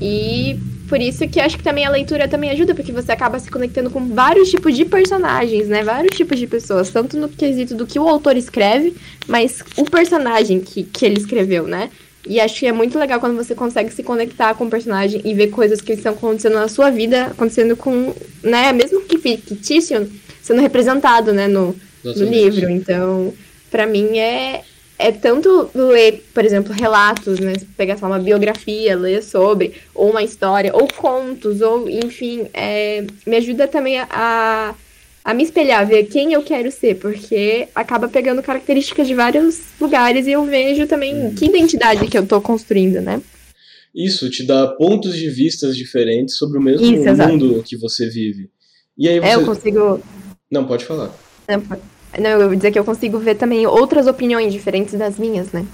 E por isso que acho que também a leitura também ajuda, porque você acaba se conectando com vários tipos de personagens, né? Vários tipos de pessoas, tanto no quesito do que o autor escreve, mas o personagem que, que ele escreveu, né? E acho que é muito legal quando você consegue se conectar com o personagem e ver coisas que estão acontecendo na sua vida, acontecendo com, né, mesmo que fictício, sendo representado, né, no, no livro. Então, para mim é, é tanto ler, por exemplo, relatos, né? Pegar só uma biografia, ler sobre, ou uma história, ou contos, ou enfim, é, me ajuda também a, a me espelhar, ver quem eu quero ser, porque acaba pegando características de vários lugares e eu vejo também hum. que identidade que eu tô construindo, né? Isso te dá pontos de vistas diferentes sobre o mesmo Isso, mundo exato. que você vive. E aí você... É, eu consigo. Não, pode falar. Não, pode... Não, eu vou dizer que eu consigo ver também outras opiniões diferentes das minhas, né?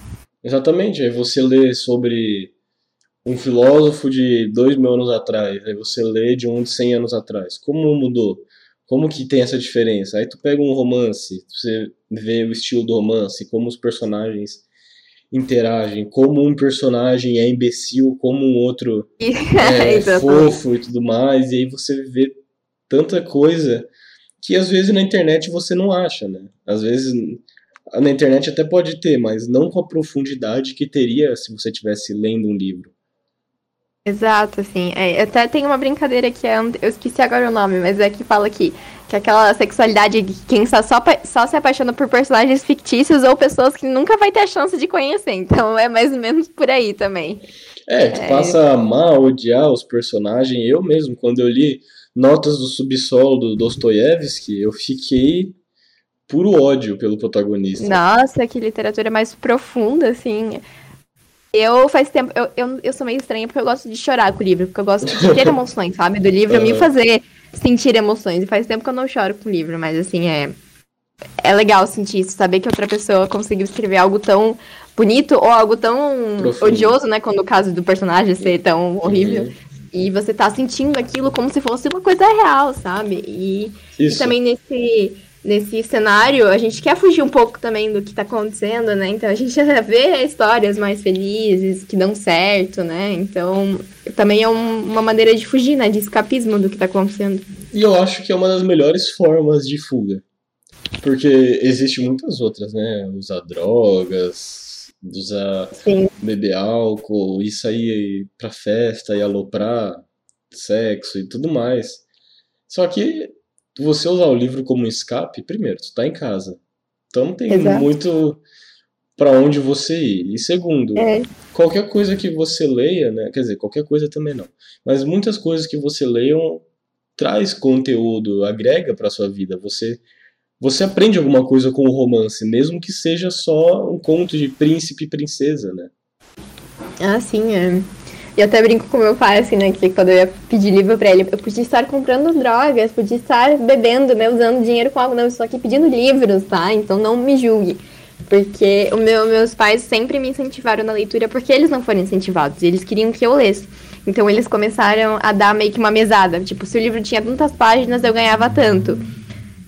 Exatamente. Aí você lê sobre um filósofo de dois mil anos atrás, aí você lê de um de cem anos atrás. Como mudou? Como que tem essa diferença? Aí tu pega um romance, você vê o estilo do romance, como os personagens interagem, como um personagem é imbecil, como um outro é fofo e tudo mais, e aí você vê tanta coisa que às vezes na internet você não acha, né? Às vezes na internet até pode ter, mas não com a profundidade que teria se você estivesse lendo um livro. Exato, assim. É, até tem uma brincadeira que é. Eu esqueci agora o nome, mas é que fala aqui. Que é aquela sexualidade de quem só, só, só se apaixona por personagens fictícios ou pessoas que nunca vai ter a chance de conhecer. Então é mais ou menos por aí também. É, que é... passa a amar, odiar os personagens. Eu mesmo, quando eu li Notas do Subsolo do Dostoiévski, eu fiquei puro ódio pelo protagonista. Nossa, que literatura mais profunda, assim. Eu faz tempo, eu, eu, eu sou meio estranha porque eu gosto de chorar com o livro, porque eu gosto de ter emoções, sabe? Do livro, uhum. me fazer sentir emoções. E faz tempo que eu não choro com o livro, mas assim, é. É legal sentir isso, saber que outra pessoa conseguiu escrever algo tão bonito ou algo tão Profundo. odioso, né? Quando o caso do personagem ser tão horrível. Uhum. E você tá sentindo aquilo como se fosse uma coisa real, sabe? E, e, também nesse, nesse cenário, a gente quer fugir um pouco também do que tá acontecendo, né? Então a gente vê histórias mais felizes, que dão certo, né? Então também é um, uma maneira de fugir, né? De escapismo do que tá acontecendo. E eu acho que é uma das melhores formas de fuga. Porque existe muitas outras, né? Usar drogas, usar Sim. beber álcool, ir sair pra festa e aloprar sexo e tudo mais. Só que você usar o livro como escape, primeiro, tu tá em casa. Então não tem Exato. muito para onde você ir. E segundo, é. qualquer coisa que você leia, né? Quer dizer, qualquer coisa também não. Mas muitas coisas que você leia traz conteúdo, agrega para sua vida. Você você aprende alguma coisa com o romance, mesmo que seja só um conto de príncipe e princesa, né? Ah, sim, é. Eu até brinco com meu pai, assim, né? Que quando eu ia pedir livro pra ele, eu podia estar comprando drogas, podia estar bebendo, né? Usando dinheiro com algo, não, eu estou aqui pedindo livros, tá? Então não me julgue. Porque o meu, meus pais sempre me incentivaram na leitura porque eles não foram incentivados, eles queriam que eu lesse. Então eles começaram a dar meio que uma mesada. Tipo, se o livro tinha tantas páginas, eu ganhava tanto.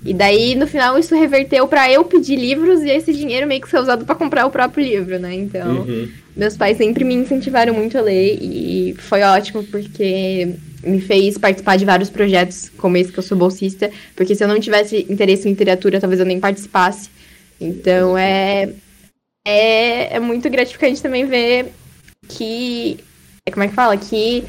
E daí, no final, isso reverteu para eu pedir livros e esse dinheiro meio que ser usado para comprar o próprio livro, né? Então, uhum. meus pais sempre me incentivaram muito a ler e foi ótimo porque me fez participar de vários projetos, como esse que eu sou bolsista, porque se eu não tivesse interesse em literatura, talvez eu nem participasse. Então, é, é, é muito gratificante também ver que. Como é que fala? Que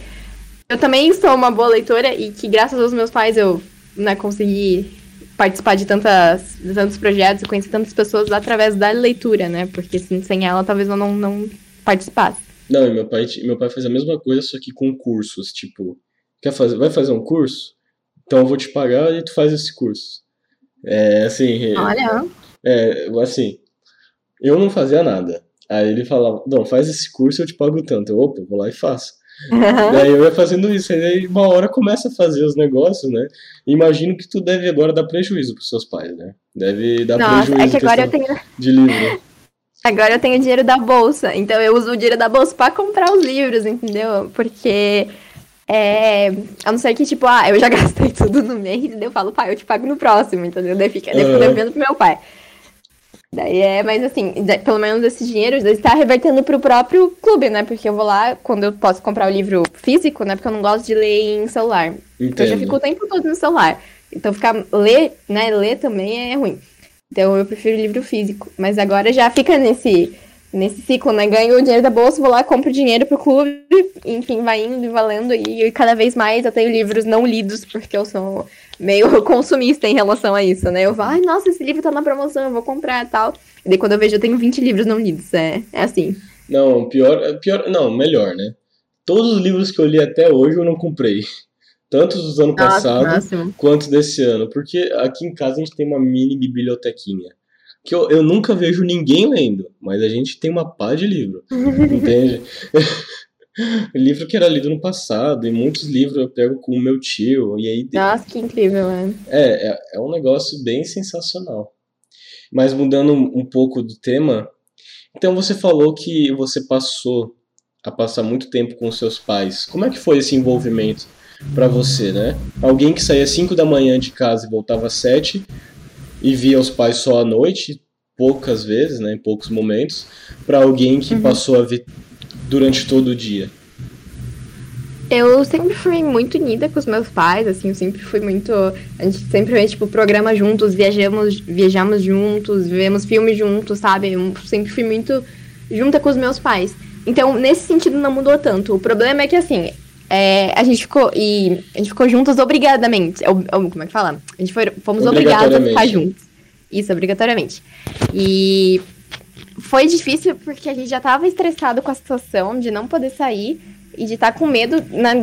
eu também sou uma boa leitora e que, graças aos meus pais, eu né, consegui participar de, tantas, de tantos projetos e conhecer tantas pessoas através da leitura, né? Porque sem ela, talvez eu não, não participasse. Não, e meu pai, meu pai fez a mesma coisa, só que com cursos. Tipo, quer fazer, vai fazer um curso? Então eu vou te pagar e tu faz esse curso. É, assim... Olha... É, assim, eu não fazia nada. Aí ele falava, não, faz esse curso eu te pago tanto. Eu, opa, vou lá e faço. Uhum. Daí eu ia fazendo isso, aí uma hora começa a fazer os negócios, né? Imagino que tu deve agora dar prejuízo pros seus pais, né? Deve dar Nossa, prejuízo é que agora eu tenho... de livro. Agora eu tenho dinheiro da bolsa, então eu uso o dinheiro da bolsa para comprar os livros, entendeu? Porque é, a não ser que, tipo, ah, eu já gastei tudo no mês, entendeu? Eu falo, pai, eu te pago no próximo, entendeu? Daí fica uhum. devendo pro meu pai. Daí é, mas assim, pelo menos esse dinheiro está revertendo pro próprio clube, né? Porque eu vou lá quando eu posso comprar o livro físico, né? Porque eu não gosto de ler em celular. Entendo. Então eu já fico o tempo todo no celular. Então ficar ler, né? Ler também é ruim. Então eu prefiro livro físico. Mas agora já fica nesse nesse ciclo, né? Ganho o dinheiro da bolsa, vou lá, compro dinheiro pro clube, enfim, vai indo e valendo. E cada vez mais eu tenho livros não lidos, porque eu sou meio consumista em relação a isso, né? Eu falo, ai, nossa, esse livro tá na promoção, eu vou comprar e tal. E daí quando eu vejo, eu tenho 20 livros não lidos. É, é assim. Não, pior, pior. Não, melhor, né? Todos os livros que eu li até hoje eu não comprei. Tanto dos ano nossa, passado máximo. quanto desse ano. Porque aqui em casa a gente tem uma mini bibliotequinha que eu, eu nunca vejo ninguém lendo, mas a gente tem uma pá de livro, entende? livro que era lido no passado, e muitos livros eu pego com o meu tio, e aí... Nossa, que incrível, é. É, é, é um negócio bem sensacional. Mas mudando um pouco do tema, então você falou que você passou a passar muito tempo com seus pais. Como é que foi esse envolvimento para você, né? Alguém que saía 5 da manhã de casa e voltava às 7, e via os pais só à noite, poucas vezes, né, em poucos momentos, para alguém que uhum. passou a ver durante todo o dia? Eu sempre fui muito unida com os meus pais, assim, eu sempre fui muito. A gente sempre fez, tipo, programa juntos, viajamos, viajamos juntos, vemos filmes juntos, sabe? Eu sempre fui muito junta com os meus pais. Então, nesse sentido, não mudou tanto. O problema é que, assim, é, a gente ficou. E a gente ficou juntos obrigadamente. Ou, ou, como é que fala? A gente foi, fomos obrigados a ficar juntos. Isso, obrigatoriamente. E foi difícil porque a gente já estava estressado com a situação de não poder sair e de estar tá com medo né,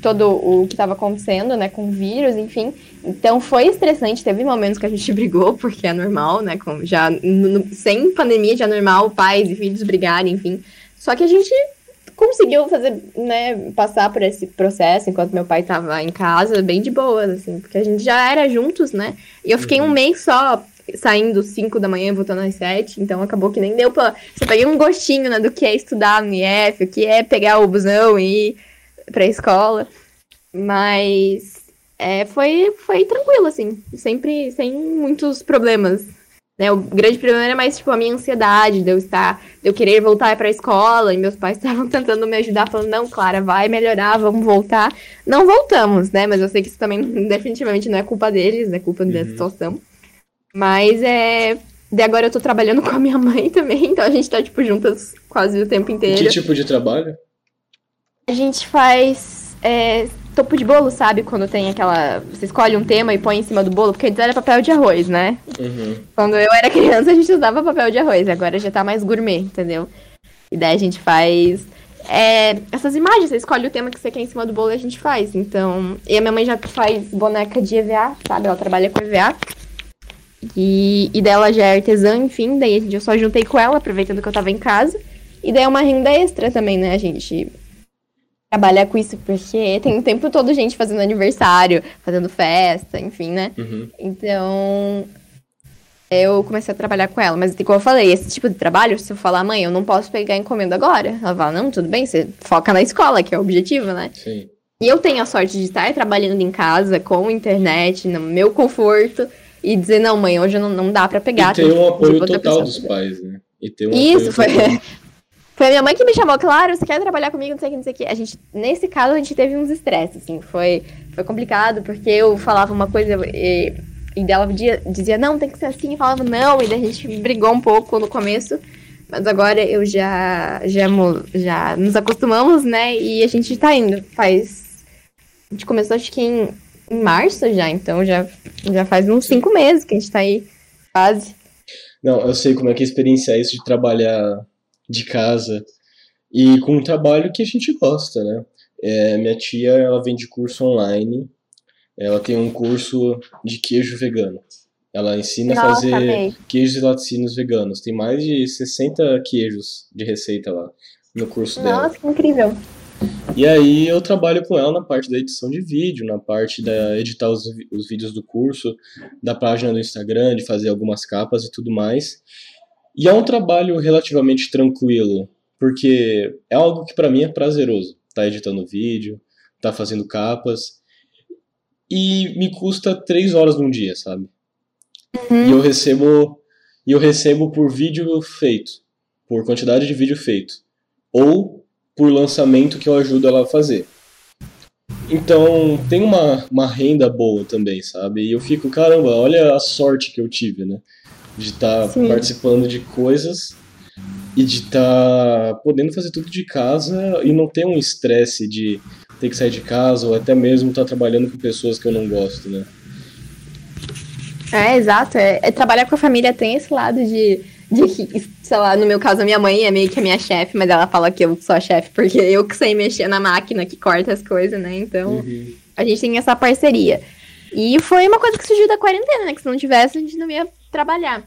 todo o que estava acontecendo, né, com o vírus, enfim. Então foi estressante, teve momentos que a gente brigou, porque é normal, né, com, já no, sem pandemia já é normal pais e filhos brigarem, enfim. Só que a gente conseguiu fazer, né, passar por esse processo enquanto meu pai tava em casa, bem de boas, assim, porque a gente já era juntos, né? E eu fiquei um uhum. mês só saindo 5 da manhã e voltando às 7, então acabou que nem deu pra. Você peguei um gostinho, né, do que é estudar no IF, o que é pegar o busão e ir pra escola. Mas é, foi, foi tranquilo, assim, sempre sem muitos problemas. Né? O grande problema era mais, tipo, a minha ansiedade de eu estar, de eu querer voltar para a escola, e meus pais estavam tentando me ajudar, falando, não, Clara, vai melhorar, vamos voltar. Não voltamos, né? Mas eu sei que isso também definitivamente não é culpa deles, é culpa uhum. da situação. Mas é. De agora eu tô trabalhando com a minha mãe também, então a gente tá, tipo, juntas quase o tempo inteiro. Que tipo de trabalho? A gente faz é, topo de bolo, sabe? Quando tem aquela. Você escolhe um tema e põe em cima do bolo, porque antes era papel de arroz, né? Uhum. Quando eu era criança, a gente usava papel de arroz, agora já tá mais gourmet, entendeu? E daí a gente faz. É, essas imagens, você escolhe o tema que você quer em cima do bolo e a gente faz. Então. E a minha mãe já faz boneca de EVA, sabe? Ela trabalha com EVA. E, e dela já é artesã, enfim. Daí eu só juntei com ela, aproveitando que eu tava em casa. E daí é uma renda extra também, né? A gente trabalhar com isso, porque tem o tempo todo gente fazendo aniversário, fazendo festa, enfim, né? Uhum. Então, eu comecei a trabalhar com ela. Mas, como eu falei, esse tipo de trabalho, se eu falar, mãe, eu não posso pegar encomenda agora. Ela fala, não, tudo bem, você foca na escola, que é o objetivo, né? Sim. E eu tenho a sorte de estar trabalhando em casa, com internet, no meu conforto, e dizer, não, mãe, hoje não, não dá para pegar. E ter um apoio total dos pais, né? E ter um Isso, foi... Foi a minha mãe que me chamou, claro, você quer trabalhar comigo, não sei o que, não sei o que. A gente, nesse caso, a gente teve uns estresses, assim, foi, foi complicado, porque eu falava uma coisa e, e dela dizia, não, tem que ser assim, e falava não, e daí a gente brigou um pouco no começo. Mas agora eu já, já, já nos acostumamos, né? E a gente tá indo. Faz. A gente começou acho que em, em março já, então já, já faz uns cinco meses que a gente tá aí, quase. Não, eu sei como é que a experiência é isso de trabalhar de casa e com um trabalho que a gente gosta, né? É, minha tia, ela vende curso online, ela tem um curso de queijo vegano. Ela ensina Nossa, a fazer amei. queijos e laticínios veganos. Tem mais de 60 queijos de receita lá no curso Nossa, dela. Nossa, que incrível. E aí eu trabalho com ela na parte da edição de vídeo, na parte da editar os, os vídeos do curso, da página do Instagram, de fazer algumas capas e tudo mais. E é um trabalho relativamente tranquilo, porque é algo que para mim é prazeroso. Tá editando vídeo, tá fazendo capas. E me custa três horas num dia, sabe? Uhum. E eu recebo e eu recebo por vídeo feito, por quantidade de vídeo feito, ou por lançamento que eu ajudo ela a fazer. Então tem uma, uma renda boa também, sabe? E eu fico, caramba, olha a sorte que eu tive, né? De estar tá participando de coisas e de estar tá podendo fazer tudo de casa e não ter um estresse de ter que sair de casa ou até mesmo estar tá trabalhando com pessoas que eu não gosto, né? É, exato. É, é, trabalhar com a família tem esse lado de, de, sei lá, no meu caso, a minha mãe é meio que a minha chefe, mas ela fala que eu sou a chefe porque eu que sei mexer na máquina que corta as coisas, né? Então, uhum. a gente tem essa parceria. E foi uma coisa que surgiu da quarentena, né? Que se não tivesse, a gente não ia trabalhar.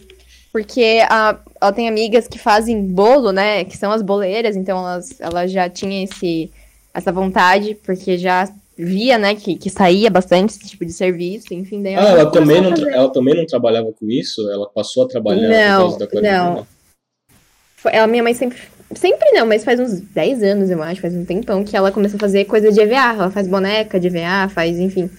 Porque a, ela tem amigas que fazem bolo, né? Que são as boleiras, então elas, elas já tinham esse, essa vontade, porque já via, né, que, que saía bastante esse tipo de serviço, enfim. Daí ah, ela também, não, ela também não trabalhava com isso? Ela passou a trabalhar não? Não, ela, minha mãe sempre... Sempre não, mas faz uns 10 anos, eu acho, faz um tempão, que ela começou a fazer coisa de EVA. Ela faz boneca de EVA, faz, enfim.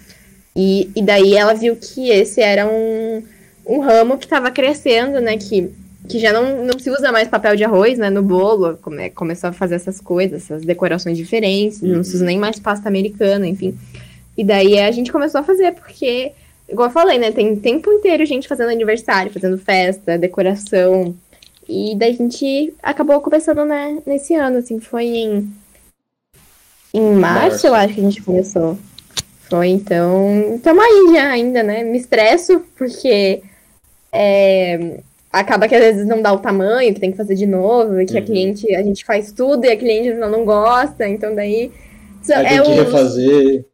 E, e daí ela viu que esse era um, um ramo que estava crescendo, né, que que já não, não se usa mais papel de arroz, né, no bolo, come, começou a fazer essas coisas, essas decorações diferentes, uhum. não se usa nem mais pasta americana, enfim. E daí a gente começou a fazer, porque, igual eu falei, né, tem tempo inteiro gente fazendo aniversário, fazendo festa, decoração, e daí a gente acabou começando, né, nesse ano, assim, foi em, em março, março. eu acho que a gente começou. Foi, então, estamos aí já ainda, né, me estresso, porque... É, acaba que às vezes não dá o tamanho, que tem que fazer de novo, e que uhum. a cliente, a gente faz tudo e a cliente não, não gosta, então daí. Aí é tem que refazer.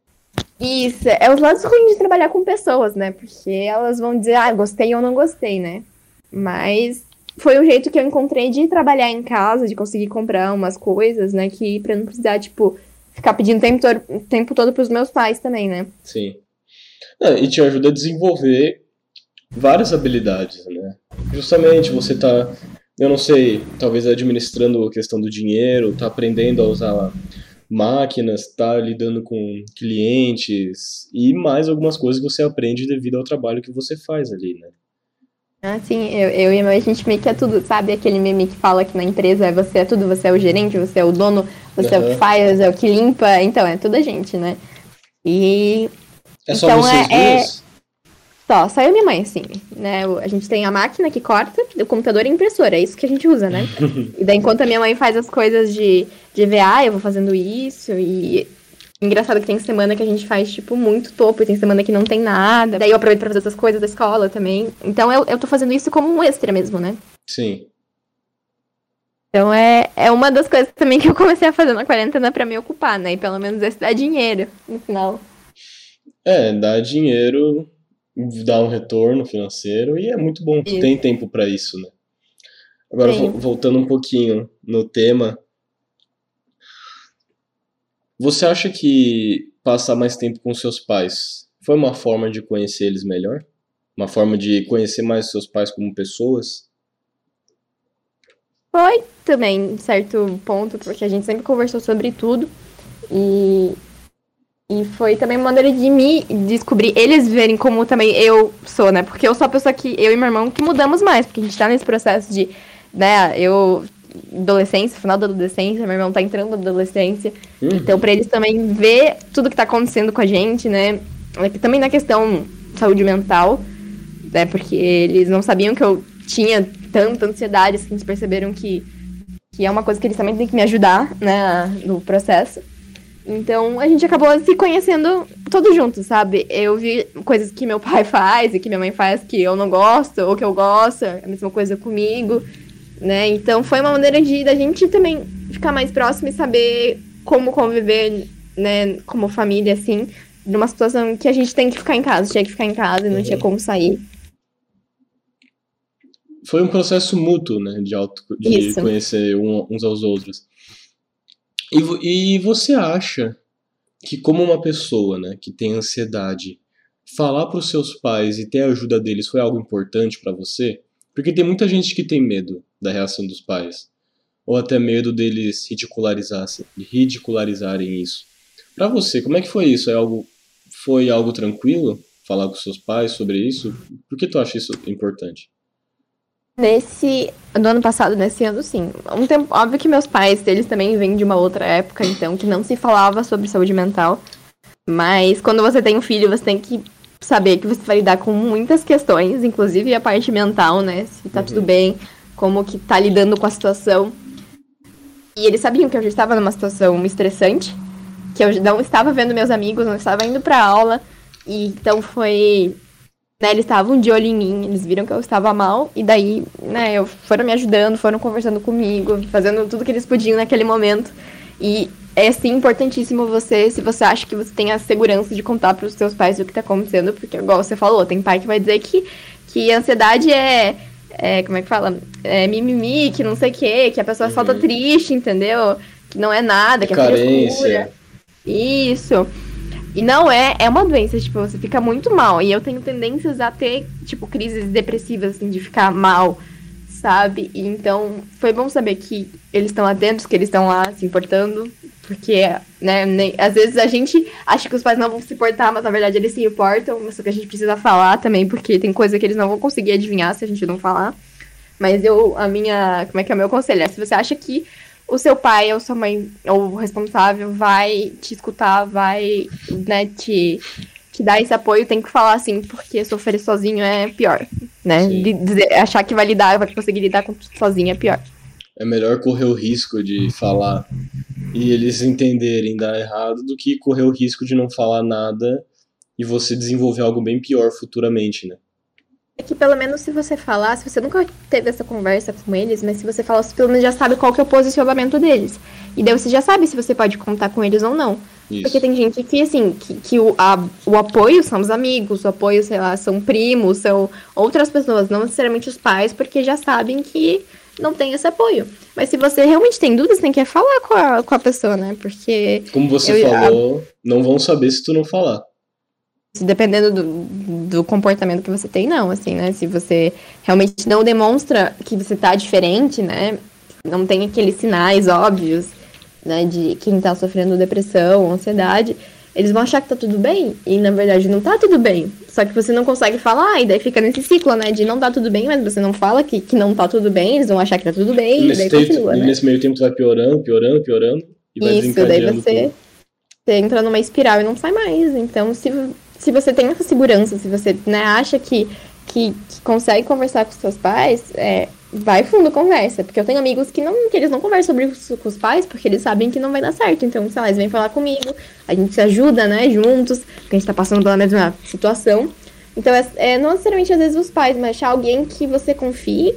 Isso, é os lados ruins de trabalhar com pessoas, né? Porque elas vão dizer, ah, gostei ou não gostei, né? Mas foi o jeito que eu encontrei de trabalhar em casa, de conseguir comprar umas coisas, né? Que pra não precisar, tipo, ficar pedindo o tempo, todo, tempo todo pros meus pais também, né? Sim. Ah, e te ajuda a desenvolver várias habilidades, né? Justamente você tá, eu não sei, talvez administrando a questão do dinheiro, tá aprendendo a usar máquinas, tá lidando com clientes e mais algumas coisas que você aprende devido ao trabalho que você faz ali, né? Ah, sim, eu, eu e a gente meio que é tudo, sabe? Aquele meme que fala que na empresa é você é tudo, você é o gerente, você é o dono, você uhum. é o que faz, é o que limpa, então é tudo a gente, né? E. É só então, vocês é, duas? É... Só, só eu e minha mãe, assim, né? A gente tem a máquina que corta, o computador e a impressora, é isso que a gente usa, né? e daí, enquanto a minha mãe faz as coisas de, de VA, eu vou fazendo isso, e Engraçado que tem semana que a gente faz, tipo, muito topo, e tem semana que não tem nada. Daí eu aproveito pra fazer essas coisas da escola também. Então eu, eu tô fazendo isso como um extra mesmo, né? Sim. Então é, é uma das coisas também que eu comecei a fazer na quarentena pra me ocupar, né? E pelo menos esse dá dinheiro no final. É, dá dinheiro dá um retorno financeiro e é muito bom que tem tempo para isso, né? Agora, Sim. voltando um pouquinho no tema, você acha que passar mais tempo com seus pais foi uma forma de conhecer eles melhor? Uma forma de conhecer mais seus pais como pessoas? Foi também, em certo ponto, porque a gente sempre conversou sobre tudo. E e foi também uma maneira de me descobrir, eles verem como também eu sou, né? Porque eu sou a pessoa que, eu e meu irmão, que mudamos mais, porque a gente tá nesse processo de, né, eu, adolescência, final da adolescência, meu irmão tá entrando na adolescência. Uhum. Então, pra eles também ver tudo que tá acontecendo com a gente, né? Também na questão saúde mental, né? Porque eles não sabiam que eu tinha tanta ansiedade, assim, eles perceberam que, que é uma coisa que eles também têm que me ajudar, né, no processo. Então a gente acabou se conhecendo todos juntos, sabe? Eu vi coisas que meu pai faz e que minha mãe faz que eu não gosto, ou que eu gosto, a mesma coisa comigo, né? Então foi uma maneira de da gente também ficar mais próximo e saber como conviver, né, como família, assim, numa situação que a gente tem que ficar em casa, tinha que ficar em casa e não uhum. tinha como sair. Foi um processo mútuo, né, de, auto, de conhecer uns aos outros. E, e você acha que como uma pessoa, né, que tem ansiedade, falar para os seus pais e ter a ajuda deles foi algo importante para você? Porque tem muita gente que tem medo da reação dos pais, ou até medo deles ridicularizarem, ridicularizarem isso. Para você, como é que foi isso? É algo foi algo tranquilo falar com seus pais sobre isso? Por que tu acha isso importante? Nesse. Do ano passado, nesse ano, sim. Um tempo, óbvio que meus pais, eles também vêm de uma outra época, então, que não se falava sobre saúde mental. Mas quando você tem um filho, você tem que saber que você vai lidar com muitas questões, inclusive a parte mental, né? Se tá uhum. tudo bem, como que tá lidando com a situação. E eles sabiam que eu já estava numa situação estressante, que eu não estava vendo meus amigos, não estava indo pra aula. E então foi né, eles estavam de olho em mim, eles viram que eu estava mal, e daí, né, eu, foram me ajudando, foram conversando comigo, fazendo tudo que eles podiam naquele momento. E é sim importantíssimo você, se você acha que você tem a segurança de contar para os seus pais o que está acontecendo, porque igual você falou, tem pai que vai dizer que, que ansiedade é, é como é que fala? É mimimi, que não sei o quê, que a pessoa uhum. só tá triste, entendeu? Que não é nada, que é Carência. Isso. E não é, é uma doença, tipo, você fica muito mal. E eu tenho tendências a ter, tipo, crises depressivas, assim, de ficar mal, sabe? E então, foi bom saber que eles estão atentos, que eles estão lá se importando. Porque, né, nem, às vezes a gente acha que os pais não vão se importar, mas na verdade eles se importam. Só que a gente precisa falar também, porque tem coisa que eles não vão conseguir adivinhar se a gente não falar. Mas eu, a minha, como é que é o meu conselho? É, se você acha que o seu pai ou sua mãe, ou o responsável, vai te escutar, vai, né, te, te dar esse apoio, tem que falar assim, porque sofrer sozinho é pior, né? Dizer, achar que vai lidar, vai conseguir lidar com tudo sozinho é pior. É melhor correr o risco de falar e eles entenderem dar errado do que correr o risco de não falar nada e você desenvolver algo bem pior futuramente, né? É que pelo menos se você falar, se você nunca teve essa conversa com eles, mas se você falar, você pelo menos já sabe qual que é o posicionamento deles. E daí você já sabe se você pode contar com eles ou não. Isso. Porque tem gente que, assim, que, que o, a, o apoio são os amigos, o apoio, sei lá, são primos, são outras pessoas, não necessariamente os pais, porque já sabem que não tem esse apoio. Mas se você realmente tem dúvidas, tem que falar com a, com a pessoa, né? Porque. Como você eu, falou, a... não vão saber se tu não falar dependendo do, do comportamento que você tem, não, assim, né? Se você realmente não demonstra que você tá diferente, né? Não tem aqueles sinais óbvios, né? De quem tá sofrendo depressão, ansiedade, eles vão achar que tá tudo bem. E na verdade não tá tudo bem. Só que você não consegue falar, e daí fica nesse ciclo, né? De não tá tudo bem, mas você não fala que, que não tá tudo bem, eles vão achar que tá tudo bem, e, e daí tempo, continua. Né? nesse meio tempo tu vai piorando, piorando, piorando. E vai Isso, daí você, você entra numa espiral e não sai mais. Então, se se você tem essa segurança, se você né, acha que, que, que, consegue conversar com seus pais, é, vai fundo conversa. Porque eu tenho amigos que, não, que eles não conversam sobre isso com os pais porque eles sabem que não vai dar certo. Então, sei lá, eles vêm falar comigo, a gente se ajuda, né, juntos, porque a gente tá passando pela mesma situação. Então, é, é não necessariamente às vezes os pais, mas achar alguém que você confie,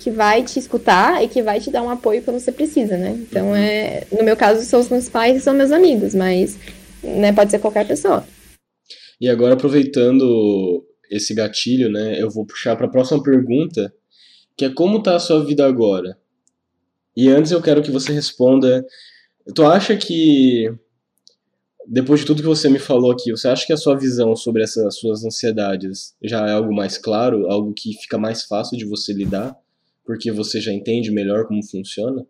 que vai te escutar e que vai te dar um apoio quando você precisa, né? Então, uhum. é, no meu caso, são os meus pais e são meus amigos, mas né, pode ser qualquer pessoa. E agora, aproveitando esse gatilho, né, eu vou puxar para a próxima pergunta, que é como está a sua vida agora? E antes eu quero que você responda. Tu acha que, depois de tudo que você me falou aqui, você acha que a sua visão sobre essas suas ansiedades já é algo mais claro, algo que fica mais fácil de você lidar, porque você já entende melhor como funciona?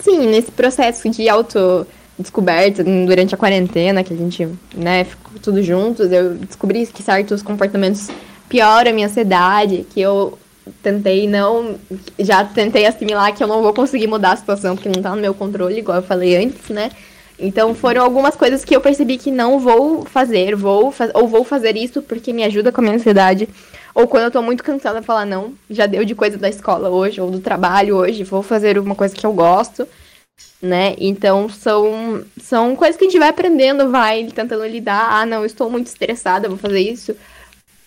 Sim, nesse processo de auto descoberta durante a quarentena, que a gente, né, ficou tudo juntos, eu descobri que certos comportamentos pioram a minha ansiedade, que eu tentei não. Já tentei assimilar que eu não vou conseguir mudar a situação, porque não tá no meu controle, igual eu falei antes, né? Então foram algumas coisas que eu percebi que não vou fazer, vou ou vou fazer isso porque me ajuda com a minha ansiedade, Ou quando eu tô muito cansada, falar, não, já deu de coisa da escola hoje, ou do trabalho hoje, vou fazer uma coisa que eu gosto, né? Então são, são coisas que a gente vai aprendendo, vai tentando lidar. Ah, não, eu estou muito estressada, vou fazer isso.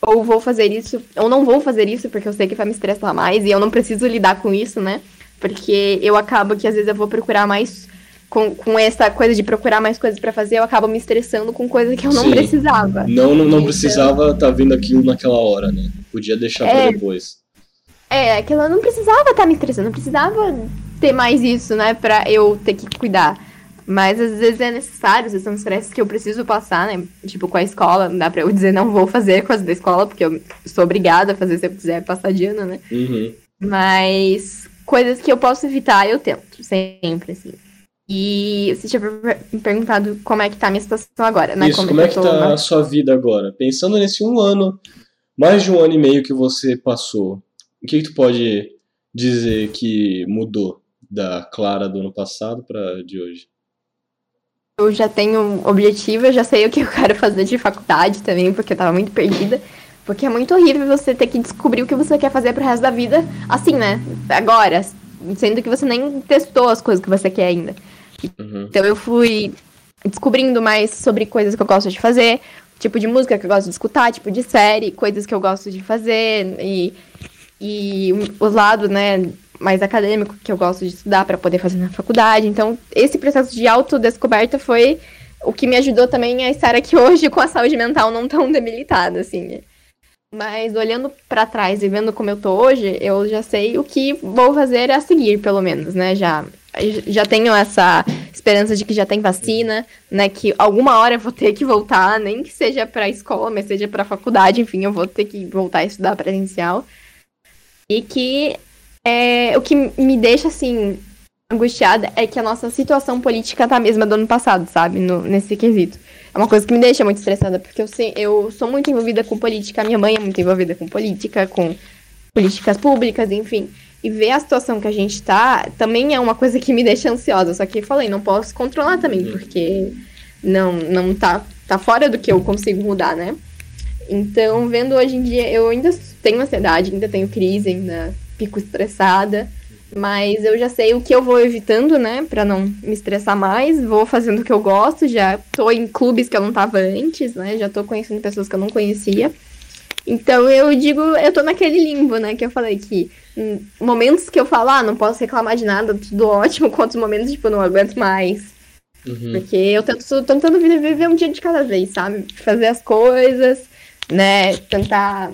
Ou vou fazer isso, ou não vou fazer isso, porque eu sei que vai me estressar mais, e eu não preciso lidar com isso, né? Porque eu acabo que às vezes eu vou procurar mais com, com essa coisa de procurar mais coisas para fazer, eu acabo me estressando com coisa que eu não Sim. precisava. Não, não, não então... precisava estar tá vindo aquilo naquela hora, né? Podia deixar é, pra depois. É, aquilo eu não precisava estar tá me estressando, não precisava ter mais isso, né, pra eu ter que cuidar. Mas às vezes é necessário, às vezes são estresses que eu preciso passar, né? Tipo, com a escola, não dá pra eu dizer não vou fazer coisa da escola, porque eu sou obrigada a fazer se eu quiser passar de ano, né? Uhum. Mas coisas que eu posso evitar, eu tento, sempre, assim. E você tinha me perguntado como é que tá a minha situação agora, né? Isso, como, como é que, tá a sua vida agora? Pensando nesse um ano, mais de um ano e meio que você passou, o que, que tu pode dizer que mudou da Clara do ano passado para de hoje? Eu já tenho um objetivo, eu já sei o que eu quero fazer de faculdade também, porque eu tava muito perdida. Porque é muito horrível você ter que descobrir o que você quer fazer pro resto da vida, assim, né? Agora, sendo que você nem testou as coisas que você quer ainda. Uhum. Então eu fui descobrindo mais sobre coisas que eu gosto de fazer, tipo de música que eu gosto de escutar, tipo de série, coisas que eu gosto de fazer e, e os lados, né, mais acadêmico que eu gosto de estudar para poder fazer na faculdade. Então, esse processo de autodescoberta foi o que me ajudou também a estar aqui hoje com a saúde mental não tão debilitada, assim. Mas olhando para trás e vendo como eu tô hoje, eu já sei o que vou fazer a seguir, pelo menos, né? Já, já tenho essa esperança de que já tem vacina, né? Que alguma hora eu vou ter que voltar, nem que seja para escola, mas seja para faculdade, enfim, eu vou ter que voltar a estudar presencial. E que é, o que me deixa assim angustiada é que a nossa situação política tá a mesma do ano passado, sabe? No, nesse quesito. É uma coisa que me deixa muito estressada, porque eu, sei, eu sou muito envolvida com política, minha mãe é muito envolvida com política, com políticas públicas, enfim. E ver a situação que a gente tá também é uma coisa que me deixa ansiosa. Só que eu falei, não posso controlar também, uhum. porque não, não tá, tá fora do que eu consigo mudar, né? Então, vendo hoje em dia, eu ainda tenho ansiedade, ainda tenho crise, ainda fico estressada. Mas eu já sei o que eu vou evitando, né? Pra não me estressar mais. Vou fazendo o que eu gosto. Já tô em clubes que eu não tava antes, né? Já tô conhecendo pessoas que eu não conhecia. Então eu digo, eu tô naquele limbo, né? Que eu falei que momentos que eu falo, ah, não posso reclamar de nada, tudo ótimo, quantos momentos, tipo, eu não aguento mais. Uhum. Porque eu tento, tô tentando viver um dia de cada vez, sabe? Fazer as coisas, né? Tentar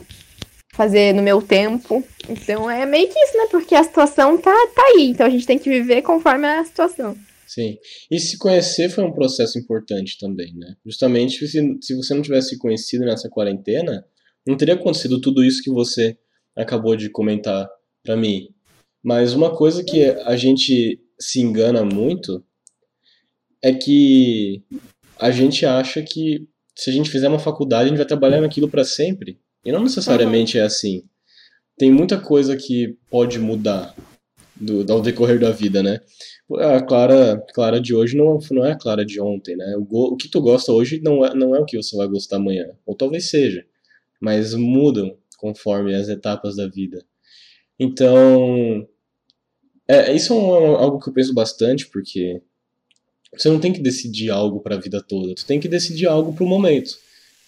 fazer no meu tempo. Então é meio que isso, né? Porque a situação tá, tá aí. Então a gente tem que viver conforme a situação. Sim. E se conhecer foi um processo importante também, né? Justamente se, se você não tivesse se conhecido nessa quarentena, não teria acontecido tudo isso que você acabou de comentar para mim. Mas uma coisa que a gente se engana muito é que a gente acha que se a gente fizer uma faculdade, a gente vai trabalhar naquilo para sempre. E não necessariamente uhum. é assim. Tem muita coisa que pode mudar do, ao decorrer da vida, né? A Clara, Clara de hoje não, não é a Clara de ontem, né? O, o que tu gosta hoje não é, não é o que você vai gostar amanhã. Ou talvez seja. Mas mudam conforme as etapas da vida. Então, é, isso é um, algo que eu penso bastante, porque você não tem que decidir algo para a vida toda, tu tem que decidir algo para o momento.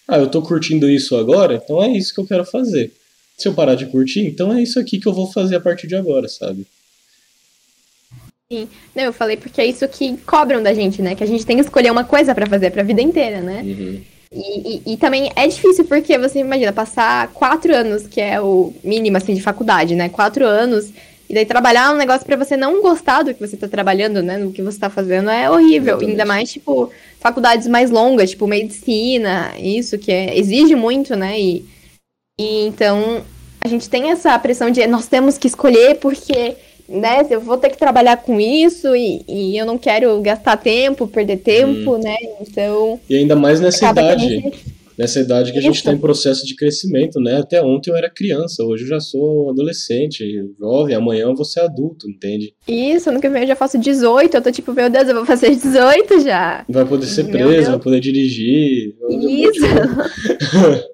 Ah, eu tô curtindo isso agora, então é isso que eu quero fazer. Se eu parar de curtir, então é isso aqui que eu vou fazer a partir de agora, sabe? Sim. Não, eu falei porque é isso que cobram da gente, né? Que a gente tem que escolher uma coisa para fazer pra vida inteira, né? Uhum. E, e, e, também é difícil porque você imagina passar quatro anos, que é o mínimo assim de faculdade, né? Quatro anos e daí trabalhar um negócio para você não gostar do que você tá trabalhando, né? Do que você tá fazendo é horrível. Exatamente. Ainda mais, tipo, faculdades mais longas, tipo medicina, isso, que é, exige muito, né? E, e então a gente tem essa pressão de nós temos que escolher porque, né, eu vou ter que trabalhar com isso e, e eu não quero gastar tempo, perder tempo, hum. né? Então. E ainda mais nessa idade nessa idade que a gente está em processo de crescimento, né? Até ontem eu era criança, hoje eu já sou adolescente, jovem, amanhã eu vou ser adulto, entende? Isso, ano que vem eu já faço 18, eu tô tipo, meu Deus, eu vou fazer 18 já. Vai poder ser preso, vai poder dirigir. Isso.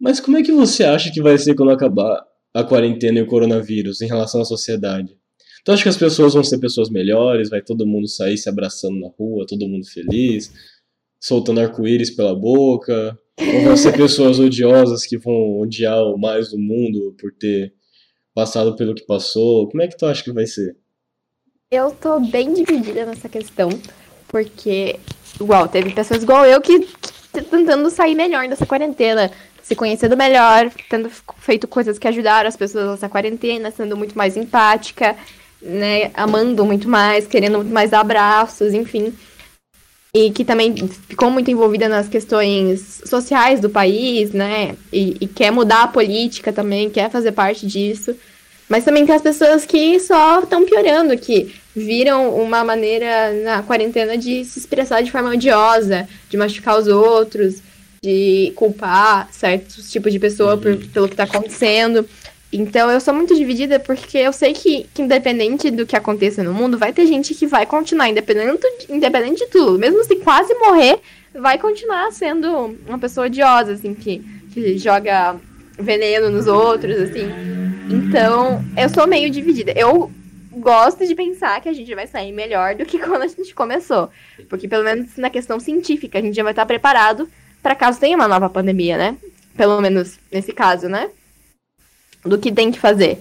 Mas como é que você acha que vai ser quando acabar a quarentena e o coronavírus em relação à sociedade? Tu acha que as pessoas vão ser pessoas melhores? Vai todo mundo sair se abraçando na rua, todo mundo feliz, soltando arco-íris pela boca? Ou vão ser pessoas odiosas que vão odiar o mais do mundo por ter passado pelo que passou? Como é que tu acha que vai ser? Eu tô bem dividida nessa questão, porque, igual, teve pessoas igual eu que, tentando sair melhor dessa quarentena, se conhecendo melhor, tendo feito coisas que ajudaram as pessoas nessa quarentena, sendo muito mais empática, né, amando muito mais, querendo muito mais abraços, enfim. E que também ficou muito envolvida nas questões sociais do país, né? E, e quer mudar a política também, quer fazer parte disso. Mas também tem as pessoas que só estão piorando, que viram uma maneira na quarentena de se expressar de forma odiosa, de machucar os outros, de culpar certos tipos de pessoa por, uhum. pelo que está acontecendo. Então eu sou muito dividida porque eu sei que, que, independente do que aconteça no mundo, vai ter gente que vai continuar, independente, independente de tudo, mesmo se quase morrer, vai continuar sendo uma pessoa odiosa, assim, que, que joga veneno nos outros, assim. Então, eu sou meio dividida. Eu gosto de pensar que a gente vai sair melhor do que quando a gente começou. Porque, pelo menos na questão científica, a gente já vai estar preparado para caso tenha uma nova pandemia, né? Pelo menos nesse caso, né? Do que tem que fazer.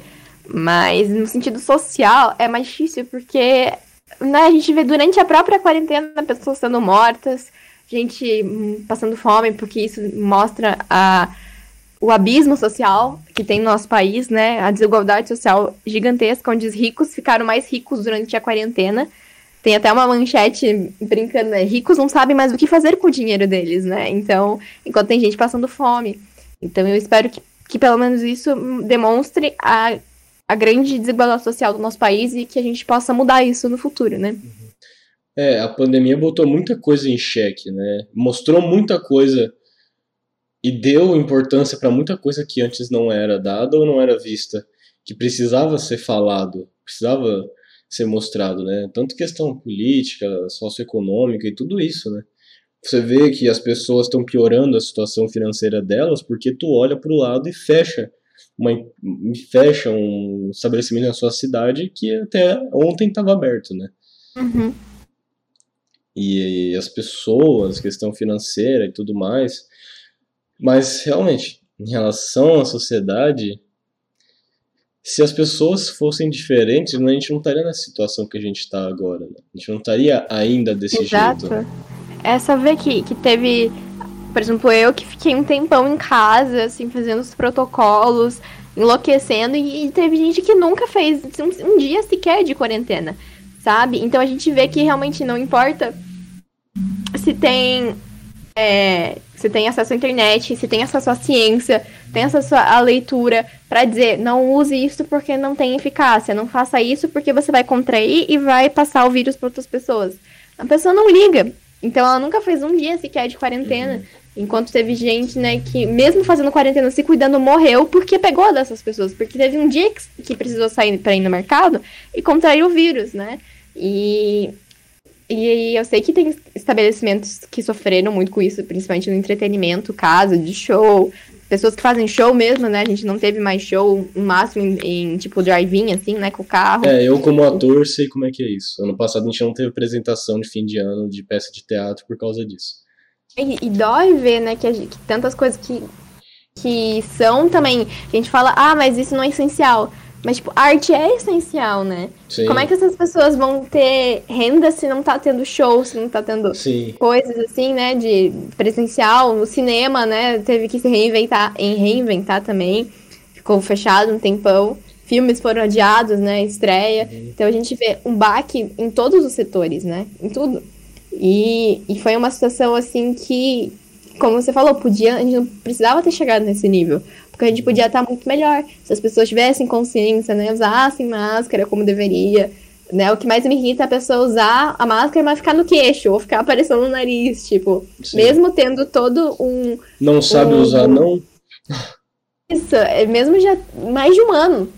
Mas no sentido social é mais difícil porque né, a gente vê durante a própria quarentena pessoas sendo mortas, gente hum, passando fome, porque isso mostra a, o abismo social que tem no nosso país, né? A desigualdade social gigantesca, onde os ricos ficaram mais ricos durante a quarentena tem até uma manchete brincando, né? Ricos não sabem mais o que fazer com o dinheiro deles, né? Então, enquanto tem gente passando fome. Então, eu espero que, que pelo menos isso demonstre a, a grande desigualdade social do nosso país e que a gente possa mudar isso no futuro, né? É, a pandemia botou muita coisa em xeque, né? Mostrou muita coisa e deu importância para muita coisa que antes não era dada ou não era vista, que precisava ser falado, precisava ser mostrado, né? Tanto questão política, socioeconômica e tudo isso, né? Você vê que as pessoas estão piorando a situação financeira delas porque tu olha para o lado e fecha uma, fecha um estabelecimento na sua cidade que até ontem estava aberto, né? Uhum. E, e as pessoas, questão financeira e tudo mais. Mas realmente, em relação à sociedade, se as pessoas fossem diferentes, a gente não estaria na situação que a gente está agora. Né? A gente não estaria ainda desse Exato. jeito. É só ver que, que teve, por exemplo, eu que fiquei um tempão em casa, assim, fazendo os protocolos, enlouquecendo, e, teve gente que nunca fez um, um dia sequer de quarentena, sabe? Então a gente vê que realmente não importa se tem é, você tem acesso à internet, você tem acesso à ciência, tem acesso à leitura, para dizer, não use isso porque não tem eficácia, não faça isso porque você vai contrair e vai passar o vírus para outras pessoas. A pessoa não liga. Então ela nunca fez um dia sequer de quarentena. Uhum. Enquanto teve gente, né, que mesmo fazendo quarentena, se cuidando, morreu porque pegou dessas pessoas. Porque teve um dia que, que precisou sair para ir no mercado e contraiu o vírus, né? E e eu sei que tem estabelecimentos que sofreram muito com isso, principalmente no entretenimento, casa de show, pessoas que fazem show mesmo, né? A gente não teve mais show, máximo em, em tipo drive-in, assim, né? Com o carro. É, eu como ator sei como é que é isso. Ano passado a gente não teve apresentação de fim de ano de peça de teatro por causa disso. E, e dói ver, né, que, gente, que tantas coisas que, que são também. A gente fala, ah, mas isso não é essencial. Mas, tipo, arte é essencial, né? Sim. Como é que essas pessoas vão ter renda se não tá tendo show, se não tá tendo Sim. coisas assim, né? De presencial, no cinema, né? Teve que se reinventar, em reinventar também. Ficou fechado um tempão. Filmes foram adiados, né? Estreia. Uhum. Então a gente vê um baque em todos os setores, né? Em tudo. E, e foi uma situação assim que, como você falou, podia, a gente não precisava ter chegado nesse nível. Porque a gente podia estar muito melhor se as pessoas tivessem consciência, né? Usassem máscara como deveria. Né? O que mais me irrita é a pessoa usar a máscara, mas ficar no queixo, ou ficar aparecendo no nariz, tipo, Sim. mesmo tendo todo um. Não sabe um, usar, não? Isso, é mesmo já mais de um ano.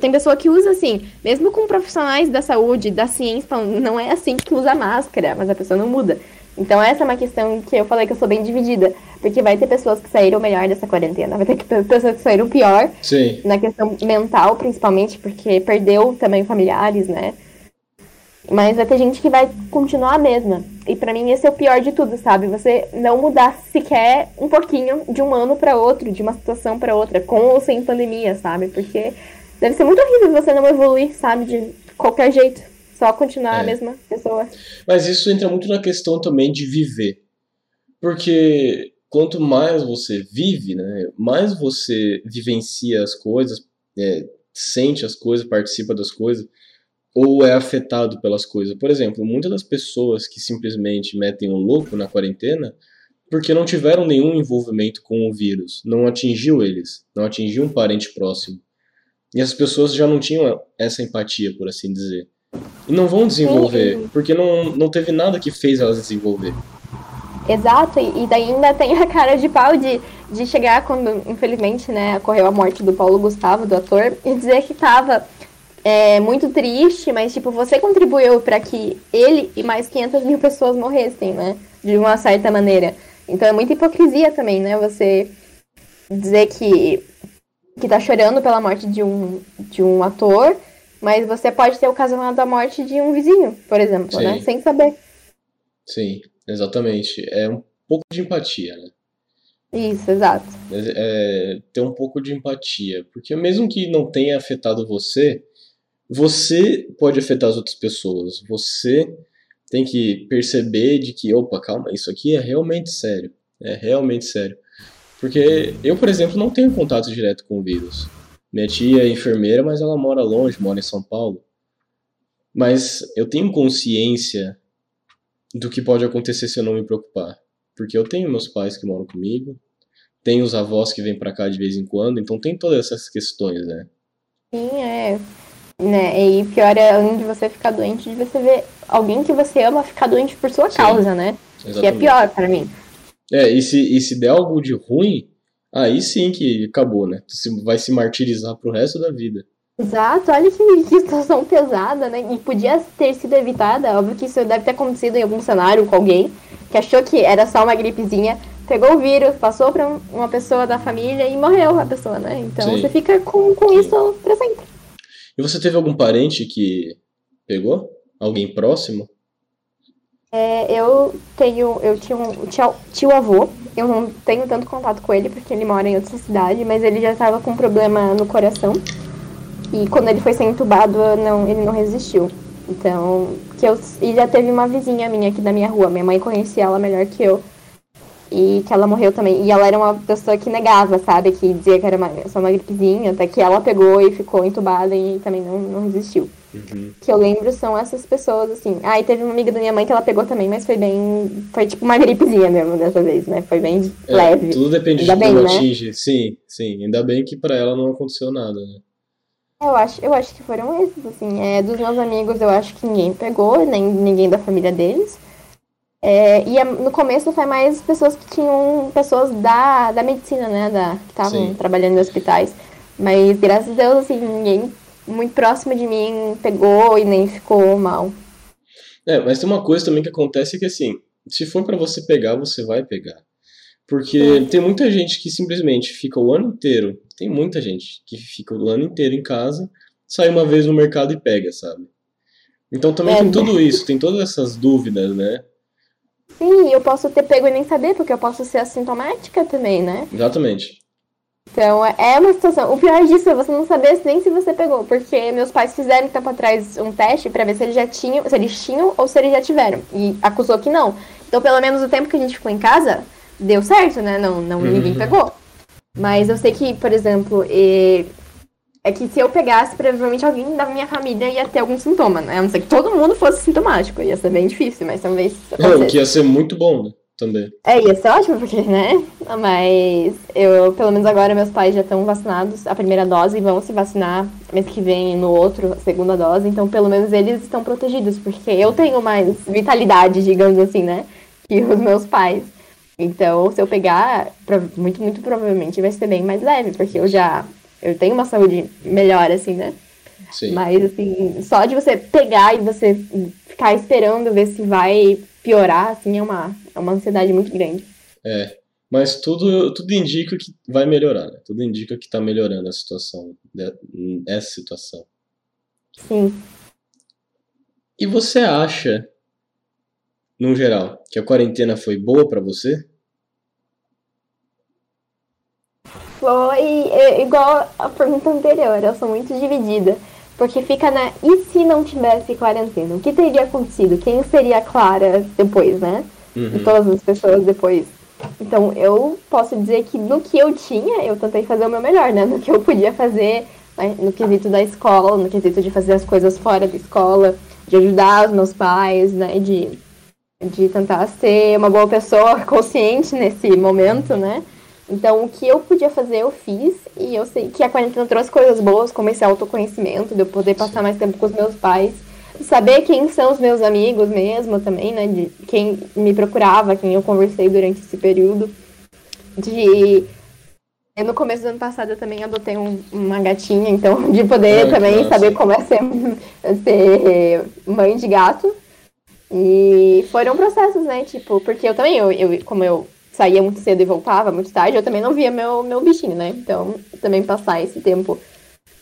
Tem pessoa que usa assim, mesmo com profissionais da saúde, da ciência, não é assim que usa máscara, mas a pessoa não muda. Então essa é uma questão que eu falei que eu sou bem dividida. Porque vai ter pessoas que saíram melhor dessa quarentena, vai ter pessoas que saíram pior. Sim. Na questão mental, principalmente, porque perdeu também familiares, né? Mas vai ter gente que vai continuar a mesma. E para mim esse é o pior de tudo, sabe? Você não mudar sequer um pouquinho de um ano para outro, de uma situação para outra, com ou sem pandemia, sabe? Porque deve ser muito horrível você não evoluir, sabe? De qualquer jeito. Só continuar é. a mesma pessoa. Mas isso entra muito na questão também de viver. Porque quanto mais você vive, né, mais você vivencia as coisas, é, sente as coisas, participa das coisas, ou é afetado pelas coisas. Por exemplo, muitas das pessoas que simplesmente metem o um louco na quarentena porque não tiveram nenhum envolvimento com o vírus, não atingiu eles, não atingiu um parente próximo. E as pessoas já não tinham essa empatia, por assim dizer. E não vão desenvolver, Sim. porque não, não teve nada que fez elas desenvolver. Exato, e daí ainda tem a cara de pau de, de chegar quando, infelizmente, né, ocorreu a morte do Paulo Gustavo, do ator, e dizer que tava é, muito triste, mas, tipo, você contribuiu para que ele e mais 500 mil pessoas morressem, né, de uma certa maneira. Então é muita hipocrisia também, né, você dizer que, que tá chorando pela morte de um, de um ator, mas você pode ter ocasionado a morte de um vizinho, por exemplo, né, Sim. né, sem saber. Sim. Exatamente. É um pouco de empatia, né? Isso, exato. É, é, ter um pouco de empatia. Porque mesmo que não tenha afetado você, você pode afetar as outras pessoas. Você tem que perceber de que, opa, calma, isso aqui é realmente sério. É realmente sério. Porque eu, por exemplo, não tenho contato direto com o vírus. Minha tia é enfermeira, mas ela mora longe, mora em São Paulo. Mas eu tenho consciência do que pode acontecer se eu não me preocupar. Porque eu tenho meus pais que moram comigo, tenho os avós que vêm para cá de vez em quando, então tem todas essas questões, né? Sim, é. Né? E pior é, além de você ficar doente, de você ver alguém que você ama ficar doente por sua Sim, causa, né? Exatamente. Que é pior para mim. É, e se, e se der algo de ruim, aí sim que acabou, né? Tu vai se martirizar pro resto da vida. Exato, olha que, que situação pesada, né? E podia ter sido evitada. Óbvio que isso deve ter acontecido em algum cenário com alguém que achou que era só uma gripezinha, pegou o vírus, passou para uma pessoa da família e morreu a pessoa, né? Então Sim. você fica com, com isso pra sempre. E você teve algum parente que pegou? Alguém próximo? É, eu tenho, eu tinha um tio, avô, eu não tenho tanto contato com ele porque ele mora em outra cidade, mas ele já estava com um problema no coração. E quando ele foi ser entubado, não, ele não resistiu. Então, que eu, e já teve uma vizinha minha aqui da minha rua, minha mãe conhecia ela melhor que eu. E que ela morreu também. E ela era uma pessoa que negava, sabe? Que dizia que era uma, só uma gripezinha, até que ela pegou e ficou entubada e também não, não resistiu. Uhum. Que eu lembro são essas pessoas, assim. Ah, e teve uma amiga da minha mãe que ela pegou também, mas foi bem. Foi tipo uma gripezinha mesmo dessa vez, né? Foi bem é, leve. Tudo depende ainda de bem, como né? atinge. Sim, sim. Ainda bem que para ela não aconteceu nada, né? Eu acho, eu acho que foram esses, assim. É, dos meus amigos, eu acho que ninguém pegou, nem ninguém da família deles. É, e no começo foi mais pessoas que tinham pessoas da, da medicina, né? Da, que estavam trabalhando em hospitais. Mas graças a Deus, assim, ninguém muito próximo de mim pegou e nem ficou mal. É, mas tem uma coisa também que acontece que assim, se for para você pegar, você vai pegar. Porque tem muita gente que simplesmente fica o ano inteiro tem muita gente que fica o ano inteiro em casa, sai uma vez no mercado e pega, sabe? Então também é, tem tudo isso, tem todas essas dúvidas, né? Sim, eu posso ter pego e nem saber, porque eu posso ser assintomática também, né? Exatamente. Então, é uma situação. O pior disso é você não saber nem se você pegou, porque meus pais fizeram tempo atrás um teste para ver se eles já tinham, se eles tinham ou se eles já tiveram. E acusou que não. Então, pelo menos o tempo que a gente ficou em casa, deu certo, né? Não, não ninguém uhum. pegou. Mas eu sei que, por exemplo, é, é que se eu pegasse, provavelmente alguém da minha família ia ter algum sintoma, né? A não ser que todo mundo fosse sintomático. Ia ser bem difícil, mas talvez. É, o que ia ser muito bom, né? Também. É, ia ser ótimo, porque, né? Mas eu, pelo menos agora, meus pais já estão vacinados a primeira dose e vão se vacinar mês que vem no outro, a segunda dose. Então, pelo menos eles estão protegidos, porque eu tenho mais vitalidade, digamos assim, né? Que os meus pais. Então, se eu pegar, muito, muito provavelmente vai ser bem mais leve, porque eu já eu tenho uma saúde melhor, assim, né? Sim. Mas, assim, só de você pegar e você ficar esperando ver se vai piorar, assim, é uma, é uma ansiedade muito grande. É, mas tudo, tudo indica que vai melhorar, né? Tudo indica que tá melhorando a situação, essa situação. Sim. E você acha, no geral, que a quarentena foi boa para você? Foi igual a pergunta anterior, eu sou muito dividida. Porque fica na. E se não tivesse quarentena? O que teria acontecido? Quem seria a Clara depois, né? Uhum. E todas as pessoas depois. Então, eu posso dizer que no que eu tinha, eu tentei fazer o meu melhor, né? No que eu podia fazer, né? no quesito da escola, no quesito de fazer as coisas fora da escola, de ajudar os meus pais, né? De, de tentar ser uma boa pessoa consciente nesse momento, né? Então, o que eu podia fazer, eu fiz. E eu sei que a quarentena trouxe coisas boas, como esse autoconhecimento, de eu poder passar mais tempo com os meus pais. Saber quem são os meus amigos mesmo também, né? De quem me procurava, quem eu conversei durante esse período. De. No começo do ano passado eu também adotei um, uma gatinha, então de poder também saber como é ser, ser mãe de gato. E foram processos, né? Tipo, porque eu também, eu, eu, como eu saía muito cedo e voltava muito tarde, eu também não via meu, meu bichinho, né? Então, também passar esse tempo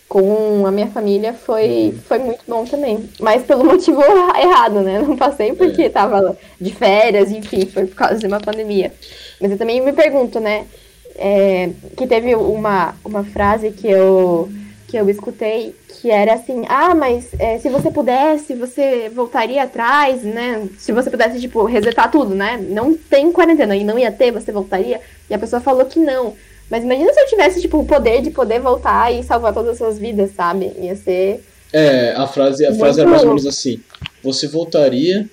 com a minha família foi, foi muito bom também. Mas pelo motivo errado, né? Não passei porque é. tava de férias, enfim, foi por causa de uma pandemia. Mas eu também me pergunto, né? É, que teve uma, uma frase que eu, que eu escutei que era assim, ah, mas é, se você pudesse, você voltaria atrás, né? Se você pudesse, tipo, resetar tudo, né? Não tem quarentena e não ia ter, você voltaria. E a pessoa falou que não. Mas imagina se eu tivesse, tipo, o poder de poder voltar e salvar todas as suas vidas, sabe? Ia ser. É, a frase, a frase era mais ou menos assim: você voltaria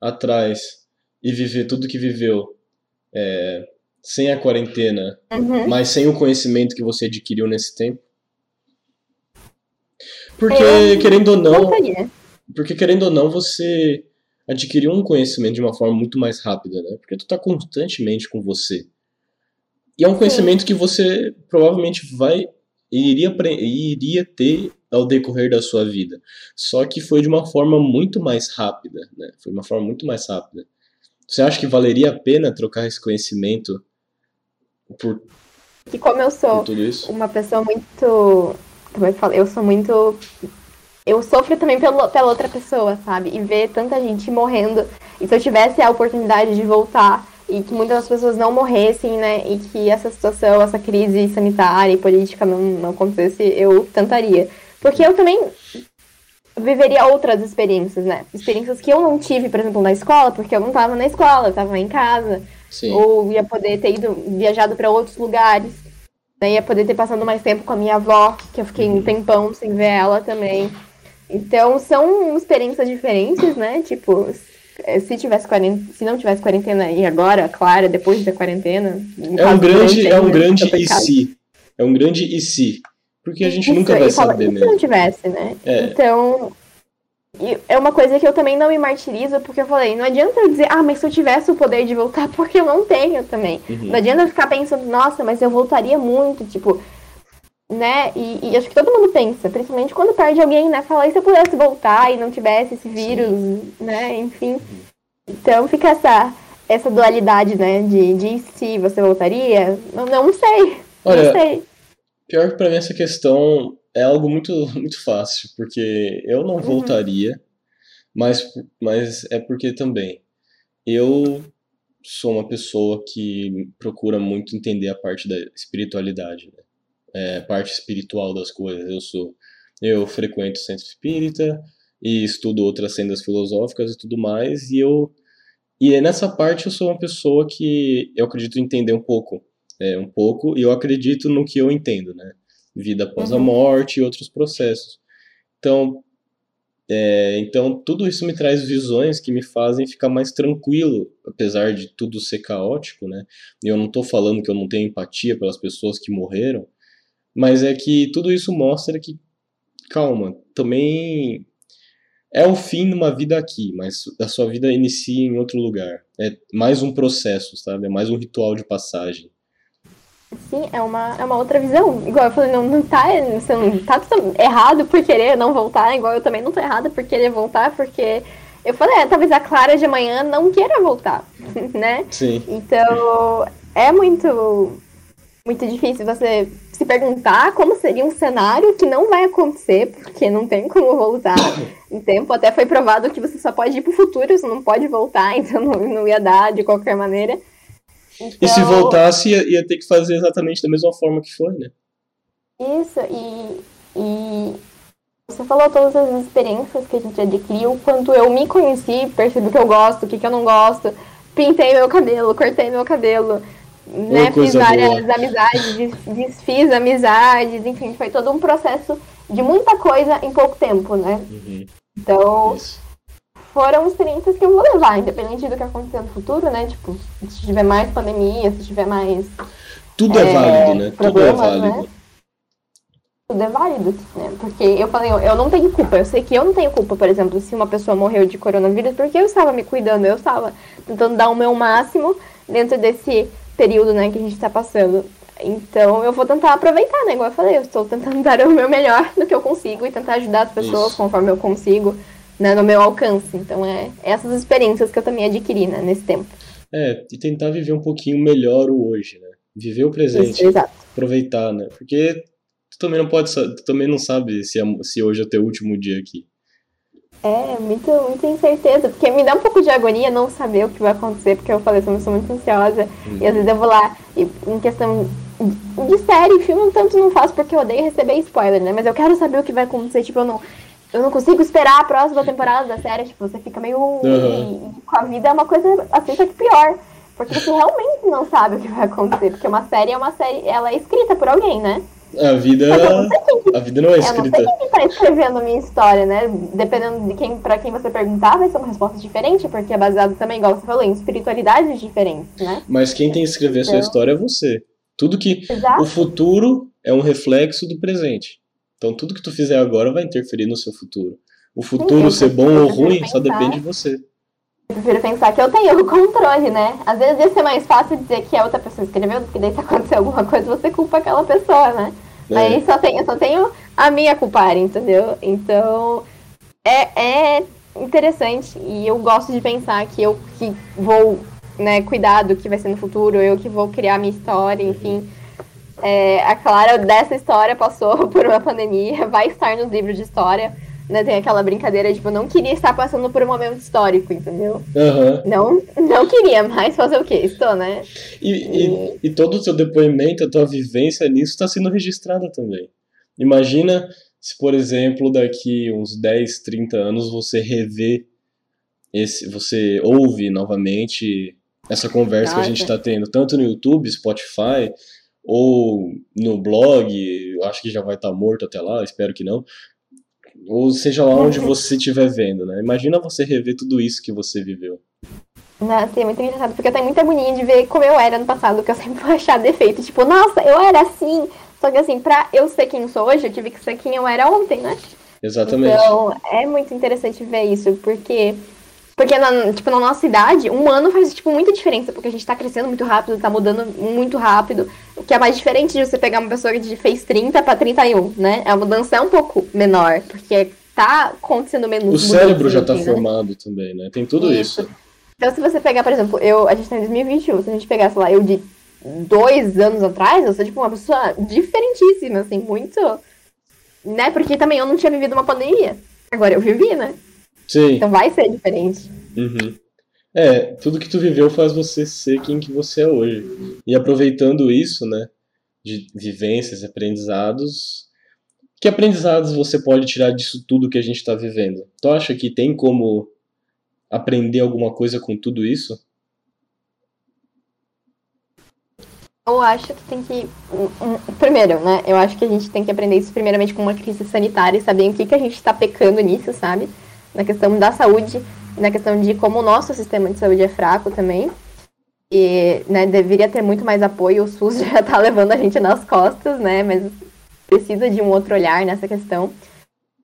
atrás e viver tudo que viveu é, sem a quarentena, uhum. mas sem o conhecimento que você adquiriu nesse tempo? Porque, é, querendo ou não. Porque, querendo ou não, você adquiriu um conhecimento de uma forma muito mais rápida, né? Porque tu tá constantemente com você. E é um conhecimento Sim. que você provavelmente vai iria, iria ter ao decorrer da sua vida. Só que foi de uma forma muito mais rápida, né? Foi de uma forma muito mais rápida. Você acha que valeria a pena trocar esse conhecimento por que como eu sou uma pessoa muito falei, eu sou muito. Eu sofro também pelo, pela outra pessoa, sabe? E ver tanta gente morrendo. E se eu tivesse a oportunidade de voltar e que muitas das pessoas não morressem, né? E que essa situação, essa crise sanitária e política não, não acontecesse, eu tentaria. Porque eu também viveria outras experiências, né? Experiências que eu não tive, por exemplo, na escola, porque eu não estava na escola, eu estava em casa. Sim. Ou ia poder ter ido, viajado para outros lugares. Né? Ia poder ter passado mais tempo com a minha avó, que eu fiquei um tempão sem ver ela também. Então são experiências diferentes, né? Tipo, se tivesse quarentena, se não tivesse quarentena e agora, claro, depois da quarentena. É um grande, é um grande e se. É um grande e se. Porque a gente Isso, nunca vai saber mesmo. Se não tivesse, né? É. Então, e é uma coisa que eu também não me martirizo, porque eu falei, não adianta eu dizer, ah, mas se eu tivesse o poder de voltar, porque eu não tenho também. Uhum. Não adianta eu ficar pensando, nossa, mas eu voltaria muito, tipo, né? E, e, acho que todo mundo pensa, principalmente quando perde alguém, né? Fala, e se eu pudesse voltar e não tivesse esse vírus, Sim. né? Enfim. Então fica essa, essa dualidade, né? De, de se você voltaria, não, não sei. Olha, não sei. Pior que pra mim essa questão é algo muito, muito fácil, porque eu não uhum. voltaria, mas, mas é porque também eu sou uma pessoa que procura muito entender a parte da espiritualidade, né? é, parte espiritual das coisas. Eu sou, eu frequento o centro espírita e estudo outras sendas filosóficas e tudo mais, e eu e nessa parte eu sou uma pessoa que eu acredito entender um pouco, é, um pouco, e eu acredito no que eu entendo, né? Vida após uhum. a morte e outros processos. Então, é, então, tudo isso me traz visões que me fazem ficar mais tranquilo, apesar de tudo ser caótico, né? E eu não estou falando que eu não tenho empatia pelas pessoas que morreram, mas é que tudo isso mostra que, calma, também é o fim de uma vida aqui, mas a sua vida inicia em outro lugar. É mais um processo, sabe? É mais um ritual de passagem. Sim, é uma, é uma outra visão. Igual eu falei, não, não tá, você não tá errado por querer não voltar, igual eu também não tô errada por querer voltar, porque eu falei, é, talvez a Clara de amanhã não queira voltar, né? Sim. Então, é muito, muito difícil você se perguntar como seria um cenário que não vai acontecer, porque não tem como voltar em tempo. Até foi provado que você só pode ir pro futuro, você não pode voltar, então não, não ia dar de qualquer maneira. Então... E se então voltasse, ia, ia, ter que fazer exatamente da mesma forma que foi, né? Isso, e, e você falou todas as experiências que a gente adquiriu, quanto eu me conheci, percebi o que eu gosto, o que, que eu não gosto, pintei meu cabelo, cortei meu cabelo, né, fiz várias boa. amizades, desfiz amizades, enfim, foi todo um processo de muita coisa em pouco tempo, né? Uhum. Então, Isso. Foram experiências que eu vou levar, independente do que acontecer no futuro, né? Tipo, se tiver mais pandemia, se tiver mais. Tudo é, é válido, né? Tudo é válido. Né? Tudo é válido, né? Porque eu falei, eu não tenho culpa. Eu sei que eu não tenho culpa, por exemplo, se uma pessoa morreu de coronavírus, porque eu estava me cuidando, eu estava tentando dar o meu máximo dentro desse período, né, que a gente tá passando. Então eu vou tentar aproveitar, né? Igual eu falei, eu estou tentando dar o meu melhor no que eu consigo e tentar ajudar as pessoas Isso. conforme eu consigo, né, no meu alcance. Então é essas experiências que eu também adquiri, né, nesse tempo. É, e tentar viver um pouquinho melhor o hoje, né? Viver o presente. Isso, aproveitar, né? Porque tu também não pode, tu também não sabe se, é, se hoje é o teu último dia aqui. É, muito, muita incerteza, porque me dá um pouco de agonia não saber o que vai acontecer, porque eu falei, eu sou muito ansiosa, uhum. e às vezes eu vou lá, e em questão de série, filme, tanto não faço porque eu odeio receber spoiler, né? Mas eu quero saber o que vai acontecer, tipo, eu não, eu não consigo esperar a próxima temporada da série, tipo, você fica meio. Uhum. com a vida é uma coisa assim, só que pior. Porque você realmente não sabe o que vai acontecer, porque uma série é uma série, ela é escrita por alguém, né? A vida, a vida não é escrita. Eu não sei quem está escrevendo a minha história, né? Dependendo de quem, para quem você perguntar, vai ser uma resposta diferente, porque é baseado também, igual você falou, em espiritualidades diferentes, né? Mas quem tem que escrever então... a sua então história é você. Tudo que Exato. o futuro é um reflexo do presente. Então tudo que tu fizer agora vai interferir no seu futuro. O futuro Sim, ser bom ou ruim pensar, só depende de você. Eu prefiro pensar que eu tenho o controle, né? Às vezes ia ser mais fácil dizer que a outra pessoa escreveu, porque daí se acontecer alguma coisa, você culpa aquela pessoa, né? É. Aí só tenho, só tenho a minha culpar, entendeu? Então é, é interessante e eu gosto de pensar que eu que vou né, cuidar do que vai ser no futuro, eu que vou criar minha história, enfim. É, a Clara dessa história passou por uma pandemia, vai estar nos livros de história né, tem aquela brincadeira, tipo, não queria estar passando por um momento histórico, entendeu? Uhum. Não, não queria, mas fazer o quê? Estou, né? E, e... e, todo o seu depoimento, a tua vivência nisso está sendo registrada também. Imagina se, por exemplo, daqui uns 10, 30 anos você revê esse, você ouve novamente essa conversa Nossa. que a gente está tendo, tanto no YouTube, Spotify, ou no blog, eu acho que já vai estar tá morto até lá, espero que não, ou seja lá onde você estiver vendo, né? Imagina você rever tudo isso que você viveu. Nossa, é muito engraçado, porque eu tenho muita agonia de ver como eu era no passado, que eu sempre vou achar defeito. Tipo, nossa, eu era assim. Só que assim, pra eu ser quem sou hoje, eu tive que ser quem eu era ontem, né? Exatamente. Então, é muito interessante ver isso, porque porque, na, tipo, na nossa idade, um ano faz, tipo, muita diferença, porque a gente tá crescendo muito rápido, tá mudando muito rápido. O que é mais diferente de você pegar uma pessoa que fez 30 pra 31, né? A mudança é um pouco menor, porque tá acontecendo menos. O cérebro já tá né? formado também, né? Tem tudo isso. isso. Então, se você pegar, por exemplo, eu, a gente tá em 2021, se a gente pegar, sei lá, eu de dois anos atrás, eu sou, tipo, uma pessoa diferentíssima, assim, muito. Né? Porque também eu não tinha vivido uma pandemia. Agora eu vivi, né? Sim. Então vai ser diferente. Uhum. É, tudo que tu viveu faz você ser quem que você é hoje. E aproveitando isso, né, de vivências, aprendizados, que aprendizados você pode tirar disso tudo que a gente está vivendo? Tu acha que tem como aprender alguma coisa com tudo isso? Eu acho que tem que. Primeiro, né? Eu acho que a gente tem que aprender isso primeiramente com uma crise sanitária e saber o que, que a gente está pecando nisso, sabe? Na questão da saúde, na questão de como o nosso sistema de saúde é fraco também. E né, deveria ter muito mais apoio, o SUS já está levando a gente nas costas, né? Mas precisa de um outro olhar nessa questão.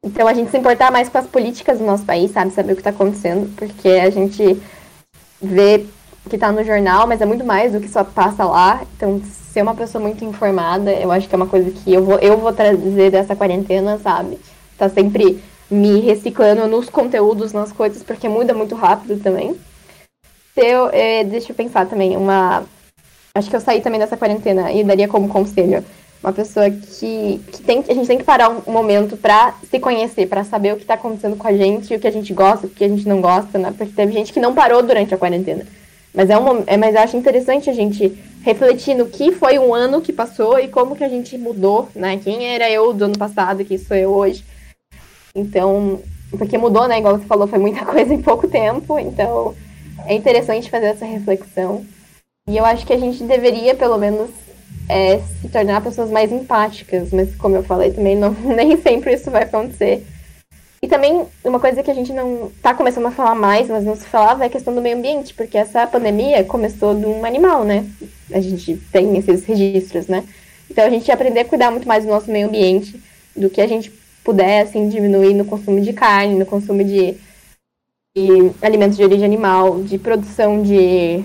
Então a gente se importar mais com as políticas do nosso país, sabe? Saber o que está acontecendo, porque a gente vê que está no jornal, mas é muito mais do que só passa lá. Então, ser uma pessoa muito informada, eu acho que é uma coisa que eu vou, eu vou trazer dessa quarentena, sabe? Tá sempre me reciclando nos conteúdos, nas coisas, porque muda muito rápido também. Eu, é, deixa eu pensar também, uma. Acho que eu saí também dessa quarentena e daria como conselho uma pessoa que, que tem, a gente tem que parar um momento para se conhecer, para saber o que tá acontecendo com a gente, o que a gente gosta, o que a gente não gosta, né? Porque teve gente que não parou durante a quarentena. Mas é um é, mas eu acho interessante a gente refletir no que foi um ano que passou e como que a gente mudou, né? Quem era eu do ano passado, quem sou eu hoje. Então, porque mudou, né? Igual você falou, foi muita coisa em pouco tempo. Então, é interessante fazer essa reflexão. E eu acho que a gente deveria, pelo menos, é, se tornar pessoas mais empáticas, mas como eu falei também, não, nem sempre isso vai acontecer. E também, uma coisa que a gente não está começando a falar mais, mas não se falava, é a questão do meio ambiente, porque essa pandemia começou de um animal, né? A gente tem esses registros, né? Então a gente aprender a cuidar muito mais do nosso meio ambiente, do que a gente puder, assim, diminuir no consumo de carne, no consumo de, de alimentos de origem animal, de produção de.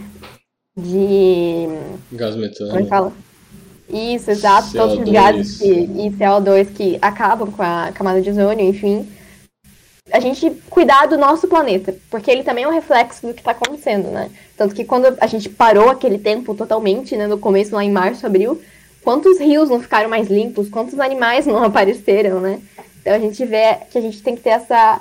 de. Gás metano. Como é que fala? Isso, exato, CO2. todos os gases que, e CO2 que acabam com a camada de ozônio, enfim. A gente cuidar do nosso planeta, porque ele também é um reflexo do que está acontecendo, né? Tanto que quando a gente parou aquele tempo totalmente, né, no começo, lá em março, abril, quantos rios não ficaram mais limpos, quantos animais não apareceram, né? Então a gente vê que a gente tem que ter essa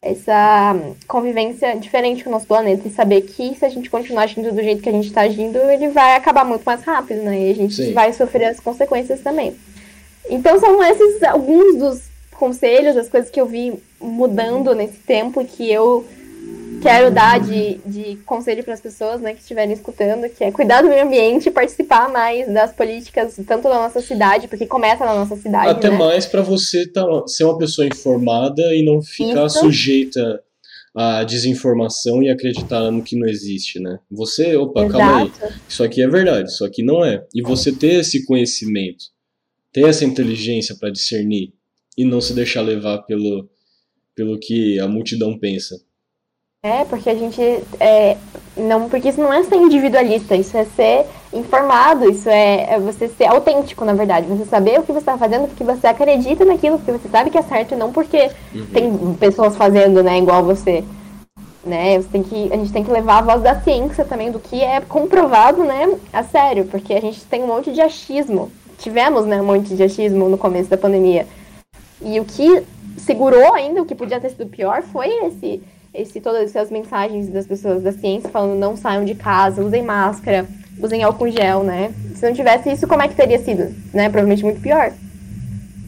essa convivência diferente com o nosso planeta e saber que se a gente continuar agindo do jeito que a gente está agindo, ele vai acabar muito mais rápido, né? E a gente Sim. vai sofrer as consequências também. Então são esses alguns dos conselhos, as coisas que eu vi mudando nesse tempo que eu quero dar de, de conselho para as pessoas né, que estiverem escutando, que é cuidar do meio ambiente e participar mais das políticas, tanto da nossa cidade, porque começa na nossa cidade. Até né? mais para você tá, ser uma pessoa informada e não ficar Isso. sujeita à desinformação e acreditar no que não existe, né? Você, opa, Exato. calma aí, isso aqui é verdade, isso aqui não é. E você ter esse conhecimento, ter essa inteligência para discernir e não se deixar levar pelo, pelo que a multidão pensa. É, porque a gente. É, não, porque isso não é ser individualista, isso é ser informado, isso é, é você ser autêntico, na verdade. Você saber o que você está fazendo porque você acredita naquilo, porque você sabe que é certo, e não porque uhum. tem pessoas fazendo, né, igual você. Né? Você tem que, a gente tem que levar a voz da ciência também, do que é comprovado, né, a sério, porque a gente tem um monte de achismo. Tivemos, né, um monte de achismo no começo da pandemia. E o que segurou ainda, o que podia ter sido pior, foi esse esse, todas essas mensagens das pessoas da ciência falando não saiam de casa, usem máscara, usem álcool gel, né? Se não tivesse isso, como é que teria sido? Né? Provavelmente muito pior.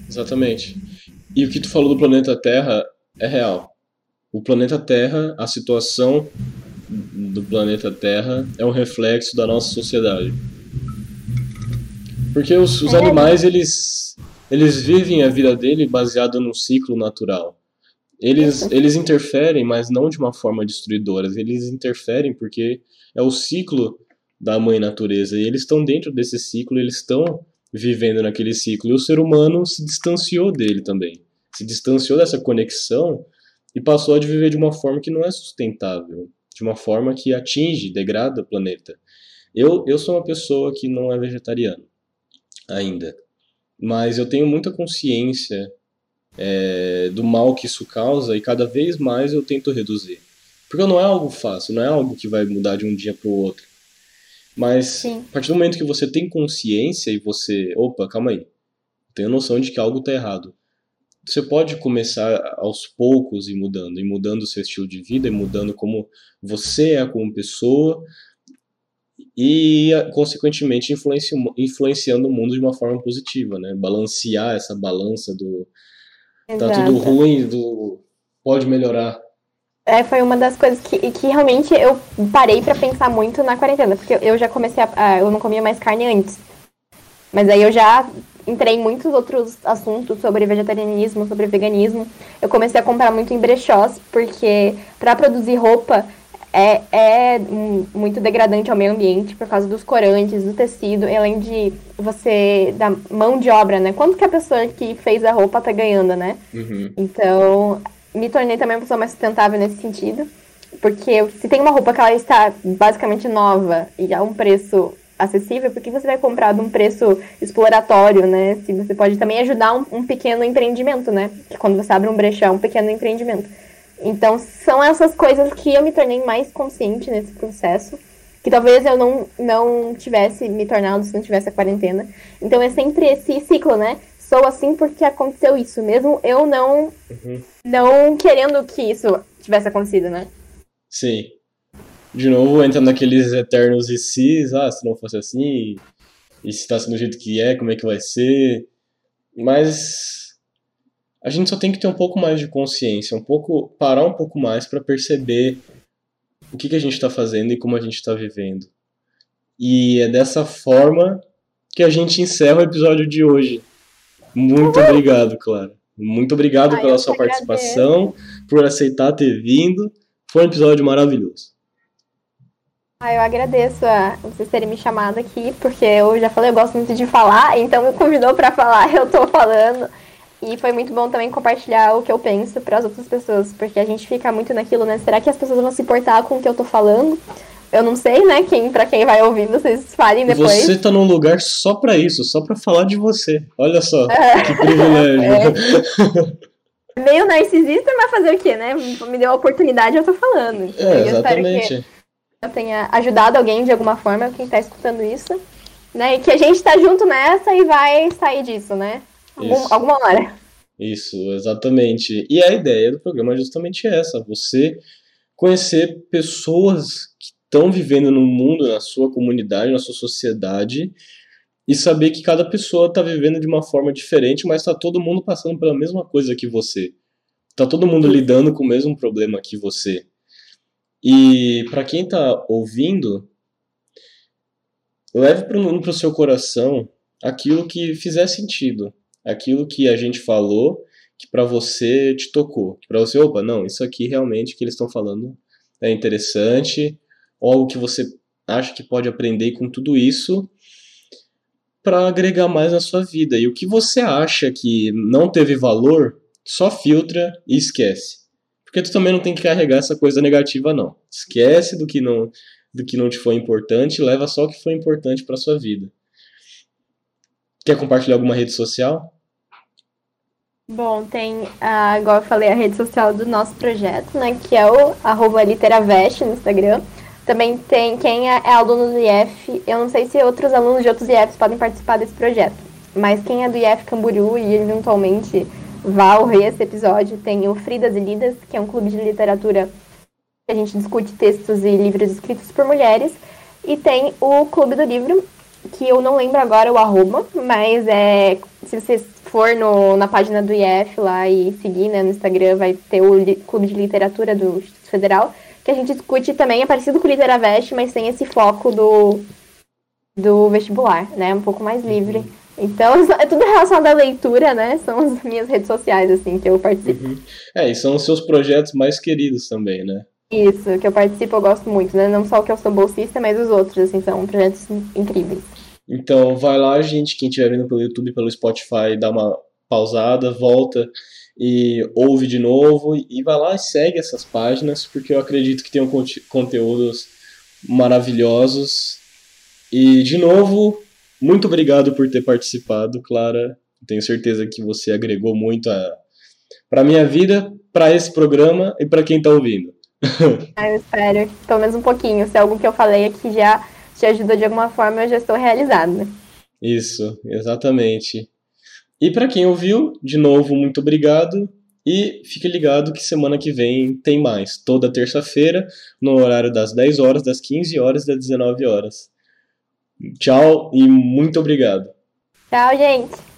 Exatamente. E o que tu falou do planeta Terra é real. O planeta Terra, a situação do planeta Terra é um reflexo da nossa sociedade. Porque os, os é, animais, eles, eles vivem a vida dele baseado num ciclo natural. Eles, eles interferem, mas não de uma forma destruidora. Eles interferem porque é o ciclo da mãe natureza. E eles estão dentro desse ciclo, eles estão vivendo naquele ciclo. E o ser humano se distanciou dele também. Se distanciou dessa conexão e passou a viver de uma forma que não é sustentável. De uma forma que atinge, degrada o planeta. Eu, eu sou uma pessoa que não é vegetariana ainda. Mas eu tenho muita consciência é, do mal que isso causa e cada vez mais eu tento reduzir. Porque não é algo fácil, não é algo que vai mudar de um dia para o outro. Mas Sim. a partir do momento que você tem consciência e você, opa, calma aí, tenho noção de que algo está errado. Você pode começar aos poucos e mudando, e mudando o seu estilo de vida, e mudando como você é como pessoa, e consequentemente influenciando o mundo de uma forma positiva, né? Balancear essa balança do, Exato. Tá tudo ruim, do... pode melhorar. É, foi uma das coisas que, que realmente eu parei para pensar muito na quarentena, porque eu já comecei a, Eu não comia mais carne antes. Mas aí eu já entrei em muitos outros assuntos sobre vegetarianismo, sobre veganismo. Eu comecei a comprar muito em brechós, porque para produzir roupa é, é muito degradante ao meio ambiente por causa dos corantes, do tecido, e além de você da mão de obra, né? Quanto que a pessoa que fez a roupa tá ganhando, né? Uhum. Então, me tornei também uma pessoa mais sustentável nesse sentido. Porque se tem uma roupa que ela está basicamente nova e a um preço acessível, porque você vai comprar de um preço exploratório, né? Se você pode também ajudar um, um pequeno empreendimento, né? Que quando você abre um brechó, é um pequeno empreendimento. Então, são essas coisas que eu me tornei mais consciente nesse processo, que talvez eu não, não tivesse me tornado se não tivesse a quarentena. Então, é sempre esse ciclo, né? Sou assim porque aconteceu isso, mesmo eu não, uhum. não querendo que isso tivesse acontecido, né? Sim de novo entra naqueles eternos e se, ah, se não fosse assim, e se tá sendo do jeito que é, como é que vai ser. Mas a gente só tem que ter um pouco mais de consciência, um pouco parar um pouco mais para perceber o que, que a gente está fazendo e como a gente está vivendo. E é dessa forma que a gente encerra o episódio de hoje. Muito Uhul. obrigado, Clara. Muito obrigado Ai, pela sua participação, por aceitar ter vindo. Foi um episódio maravilhoso. Ah, eu agradeço a vocês terem me chamado aqui, porque eu já falei, eu gosto muito de falar, então me convidou para falar, eu tô falando. E foi muito bom também compartilhar o que eu penso para as outras pessoas, porque a gente fica muito naquilo, né? Será que as pessoas vão se importar com o que eu tô falando? Eu não sei, né? Quem para quem vai ouvir, vocês falem depois. Você tá num lugar só para isso, só para falar de você. Olha só, é. que privilégio. É. Meio narcisista, mas fazer o quê, né? Me deu a oportunidade, eu tô falando. É, exatamente tenha ajudado alguém de alguma forma, quem está escutando isso, né? E que a gente está junto nessa e vai sair disso, né? Algum, alguma hora. Isso, exatamente. E a ideia do programa é justamente essa: você conhecer pessoas que estão vivendo no mundo, na sua comunidade, na sua sociedade, e saber que cada pessoa está vivendo de uma forma diferente, mas está todo mundo passando pela mesma coisa que você. Está todo mundo lidando com o mesmo problema que você. E para quem está ouvindo, leve para o seu coração aquilo que fizer sentido, aquilo que a gente falou que para você te tocou, para você, opa, não, isso aqui realmente que eles estão falando é interessante, ou algo que você acha que pode aprender com tudo isso para agregar mais na sua vida. E o que você acha que não teve valor, só filtra e esquece. Porque tu também não tem que carregar essa coisa negativa, não. Esquece do que não, do que não te foi importante, leva só o que foi importante para sua vida. Quer compartilhar alguma rede social? Bom, tem, ah, igual eu falei, a rede social do nosso projeto, né, que é o arroba literavest no Instagram. Também tem quem é, é aluno do IF, eu não sei se outros alunos de outros IFs podem participar desse projeto, mas quem é do IF Camboriú e eventualmente vá ouvir esse episódio. Tem o Fridas e Lidas, que é um clube de literatura que a gente discute textos e livros escritos por mulheres. E tem o Clube do Livro, que eu não lembro agora o arroba, mas é se você for no, na página do IF lá e seguir né, no Instagram, vai ter o Clube de Literatura do Instituto Federal, que a gente discute também, é parecido com o Literavest, mas tem esse foco do, do vestibular, né? Um pouco mais livre. Então, é tudo relacionado à leitura, né? São as minhas redes sociais, assim, que eu participo. Uhum. É, e são os seus projetos mais queridos também, né? Isso, que eu participo, eu gosto muito, né? Não só o que eu sou bolsista, mas os outros, assim, são projetos incríveis. Então, vai lá, gente, quem estiver vendo pelo YouTube, pelo Spotify, dá uma pausada, volta e ouve de novo e vai lá e segue essas páginas, porque eu acredito que tem conteúdos maravilhosos. E, de novo, muito obrigado por ter participado, Clara. Tenho certeza que você agregou muito para minha vida, para esse programa e para quem está ouvindo. ah, eu espero, pelo menos um pouquinho. Se é algo que eu falei aqui já te ajudou de alguma forma, eu já estou realizada. Isso, exatamente. E para quem ouviu, de novo, muito obrigado. E fique ligado que semana que vem tem mais, toda terça-feira, no horário das 10 horas, das 15 horas e das 19 horas. Tchau e muito obrigado. Tchau, gente.